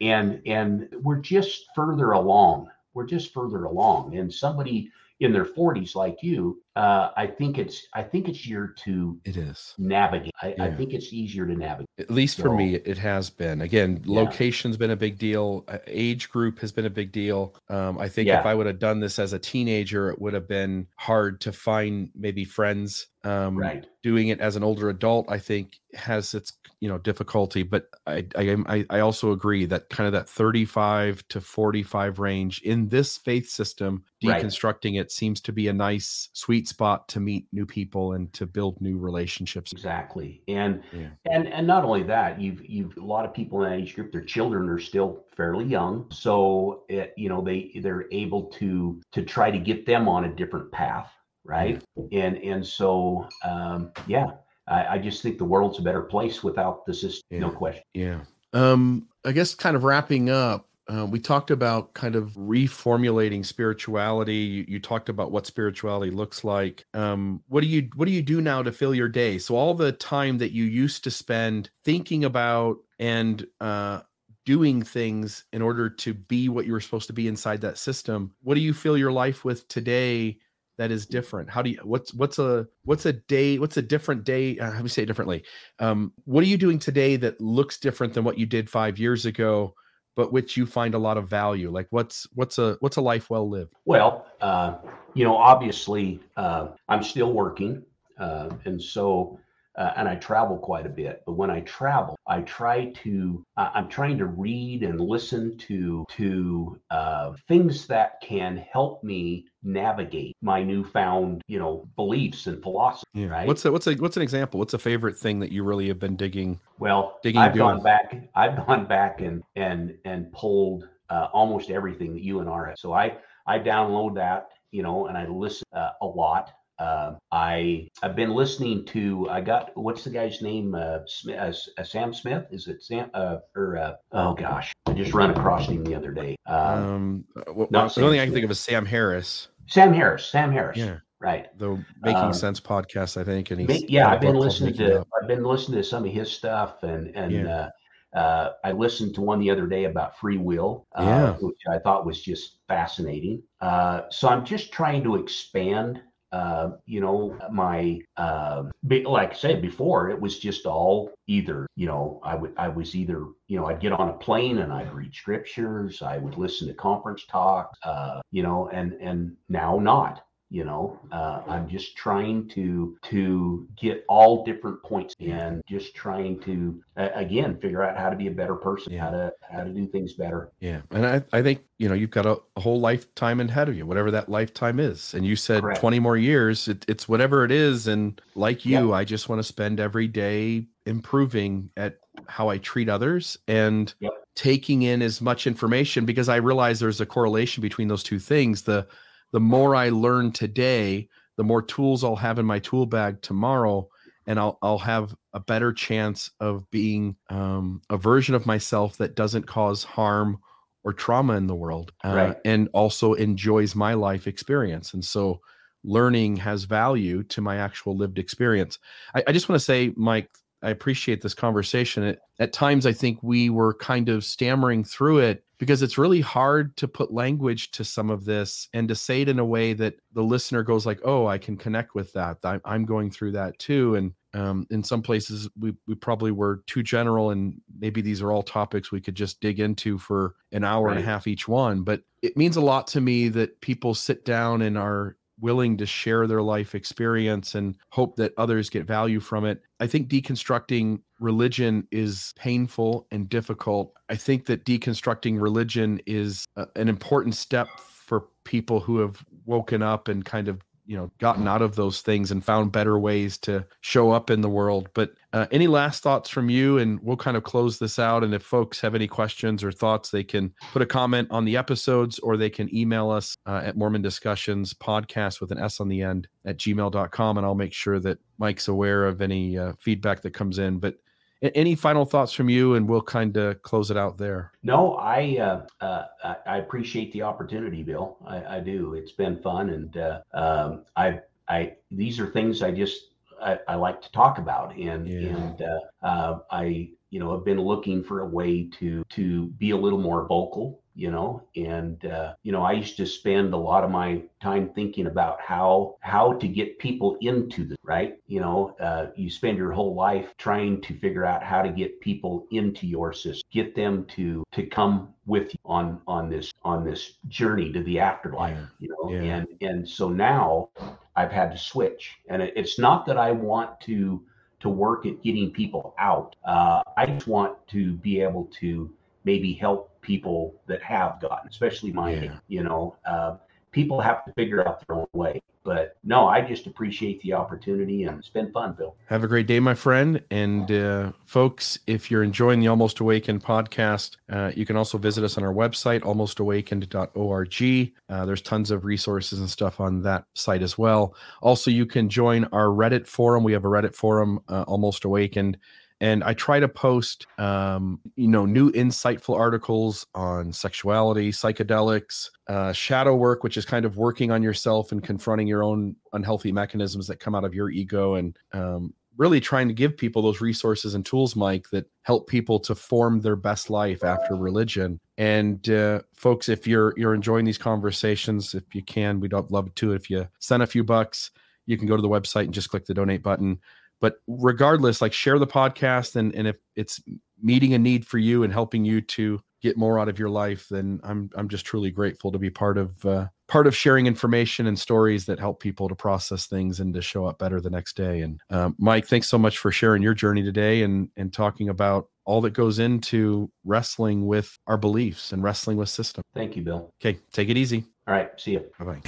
C: and and we're just further along we're just further along and somebody in their 40s like you uh, i think it's i think it's easier to
B: it is
C: navigate i, yeah. I think it's easier to navigate
B: at least so, for me it has been again yeah. location's been a big deal age group has been a big deal um, i think yeah. if i would have done this as a teenager it would have been hard to find maybe friends um,
C: right.
B: Doing it as an older adult, I think, has its you know difficulty. But I I I also agree that kind of that thirty five to forty five range in this faith system, deconstructing right. it seems to be a nice sweet spot to meet new people and to build new relationships.
C: Exactly, and yeah. and and not only that, you've you've a lot of people in that age group. Their children are still fairly young, so it, you know they they're able to to try to get them on a different path right? And and so um, yeah, I, I, just think the world's a better place without the system,
B: yeah.
C: no question.
B: Yeah. Um, I guess kind of wrapping up. Uh, we talked about kind of reformulating spirituality. You, you talked about what spirituality looks like. Um, what do you what do you do now to fill your day? So all the time that you used to spend thinking about and uh, doing things in order to be what you were supposed to be inside that system, what do you fill your life with today that is different? How do you what's what's a what's a day what's a different day? Uh, how do we say it differently? Um, what are you doing today that looks different than what you did five years ago, but which you find a lot of value? Like what's what's a what's a life well lived?
C: Well, uh, you know, obviously, uh, I'm still working, uh, and so uh, and I travel quite a bit. But when I travel, I try to uh, I'm trying to read and listen to to uh, things that can help me navigate my newfound you know beliefs and philosophy. Yeah. Right?
B: What's a, what's a what's an example? What's a favorite thing that you really have been digging?
C: Well, digging I've gone back. I've gone back and and and pulled uh, almost everything that you and I have. So I I download that you know and I listen uh, a lot uh, I I've been listening to I got what's the guy's name uh, Smith, uh, uh, Sam Smith is it Sam uh, or uh, oh gosh I just ran across him the other day.
B: Um, well, the only thing I can think of is Sam Harris.
C: Sam Harris. Sam Harris.
B: Yeah.
C: Right.
B: The Making um, Sense podcast, I think, and he's
C: yeah. I've been listening to I've been listening to some of his stuff, and and yeah. uh, I listened to one the other day about free will, uh, yeah. which I thought was just fascinating. Uh, so I'm just trying to expand uh, you know, my uh, like I said before, it was just all either, you know, I would I was either, you know, I'd get on a plane and I'd read scriptures, I would listen to conference talks, uh, you know, and and now not you know uh, i'm just trying to to get all different points and just trying to uh, again figure out how to be a better person yeah. how to how to do things better
B: yeah and i i think you know you've got a, a whole lifetime ahead of you whatever that lifetime is and you said Correct. 20 more years it, it's whatever it is and like you i just want to spend every day improving at how i treat others and
C: yep.
B: taking in as much information because i realize there's a correlation between those two things the the more I learn today, the more tools I'll have in my tool bag tomorrow, and I'll I'll have a better chance of being um, a version of myself that doesn't cause harm or trauma in the world,
C: uh, right.
B: and also enjoys my life experience. And so, learning has value to my actual lived experience. I, I just want to say, Mike, I appreciate this conversation. At, at times, I think we were kind of stammering through it because it's really hard to put language to some of this and to say it in a way that the listener goes like, "Oh, I can connect with that. I'm going through that too." And um, in some places we, we probably were too general and maybe these are all topics we could just dig into for an hour right. and a half each one but it means a lot to me that people sit down and are willing to share their life experience and hope that others get value from it. I think deconstructing religion is painful and difficult. I think that deconstructing religion is a, an important step for people who have woken up and kind of you know gotten out of those things and found better ways to show up in the world. But uh, any last thoughts from you? And we'll kind of close this out. And if folks have any questions or thoughts they can put a comment on the episodes or they can email us uh, at mormon discussions podcast with an s on the end at gmail.com and i'll make sure that mike's aware of any uh, feedback that comes in. But any final thoughts from you, and we'll kind of close it out there.
C: No, I uh, uh, I appreciate the opportunity, Bill. I, I do. It's been fun, and uh, um, I I these are things I just I, I like to talk about, and yeah. and uh, uh, I you know have been looking for a way to to be a little more vocal you know and uh, you know i used to spend a lot of my time thinking about how how to get people into the right you know uh, you spend your whole life trying to figure out how to get people into your system get them to to come with you on on this on this journey to the afterlife yeah. you know yeah. and and so now i've had to switch and it's not that i want to to work at getting people out uh, i just want to be able to maybe help people that have gotten, especially my, yeah. you know, uh, people have to figure out their own way. But no, I just appreciate the opportunity and it's been fun, Bill.
B: Have a great day, my friend. And uh, folks, if you're enjoying the Almost Awakened podcast, uh, you can also visit us on our website, almostawakened.org. Uh, there's tons of resources and stuff on that site as well. Also, you can join our Reddit forum. We have a Reddit forum, uh, Almost Awakened and I try to post, um, you know, new insightful articles on sexuality, psychedelics, uh, shadow work, which is kind of working on yourself and confronting your own unhealthy mechanisms that come out of your ego, and um, really trying to give people those resources and tools, Mike, that help people to form their best life after religion. And uh, folks, if you're you're enjoying these conversations, if you can, we'd love to. If you send a few bucks, you can go to the website and just click the donate button but regardless like share the podcast and and if it's meeting a need for you and helping you to get more out of your life then i'm i'm just truly grateful to be part of uh, part of sharing information and stories that help people to process things and to show up better the next day. And um, mike thanks so much for sharing your journey today and and talking about all that goes into wrestling with our beliefs and wrestling with system.
C: Thank you bill.
B: Okay take it easy.
C: All right see you
B: bye-bye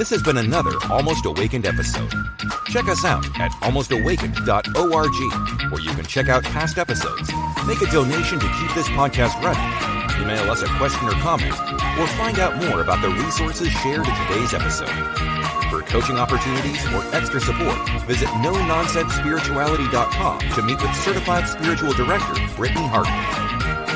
A: this has been another Almost Awakened episode. Check us out at almostawakened.org, where you can check out past episodes, make a donation to keep this podcast running, email us a question or comment, or find out more about the resources shared in today's episode. For coaching opportunities or extra support, visit no nonsense spirituality.com to meet with certified spiritual director Brittany Hartley.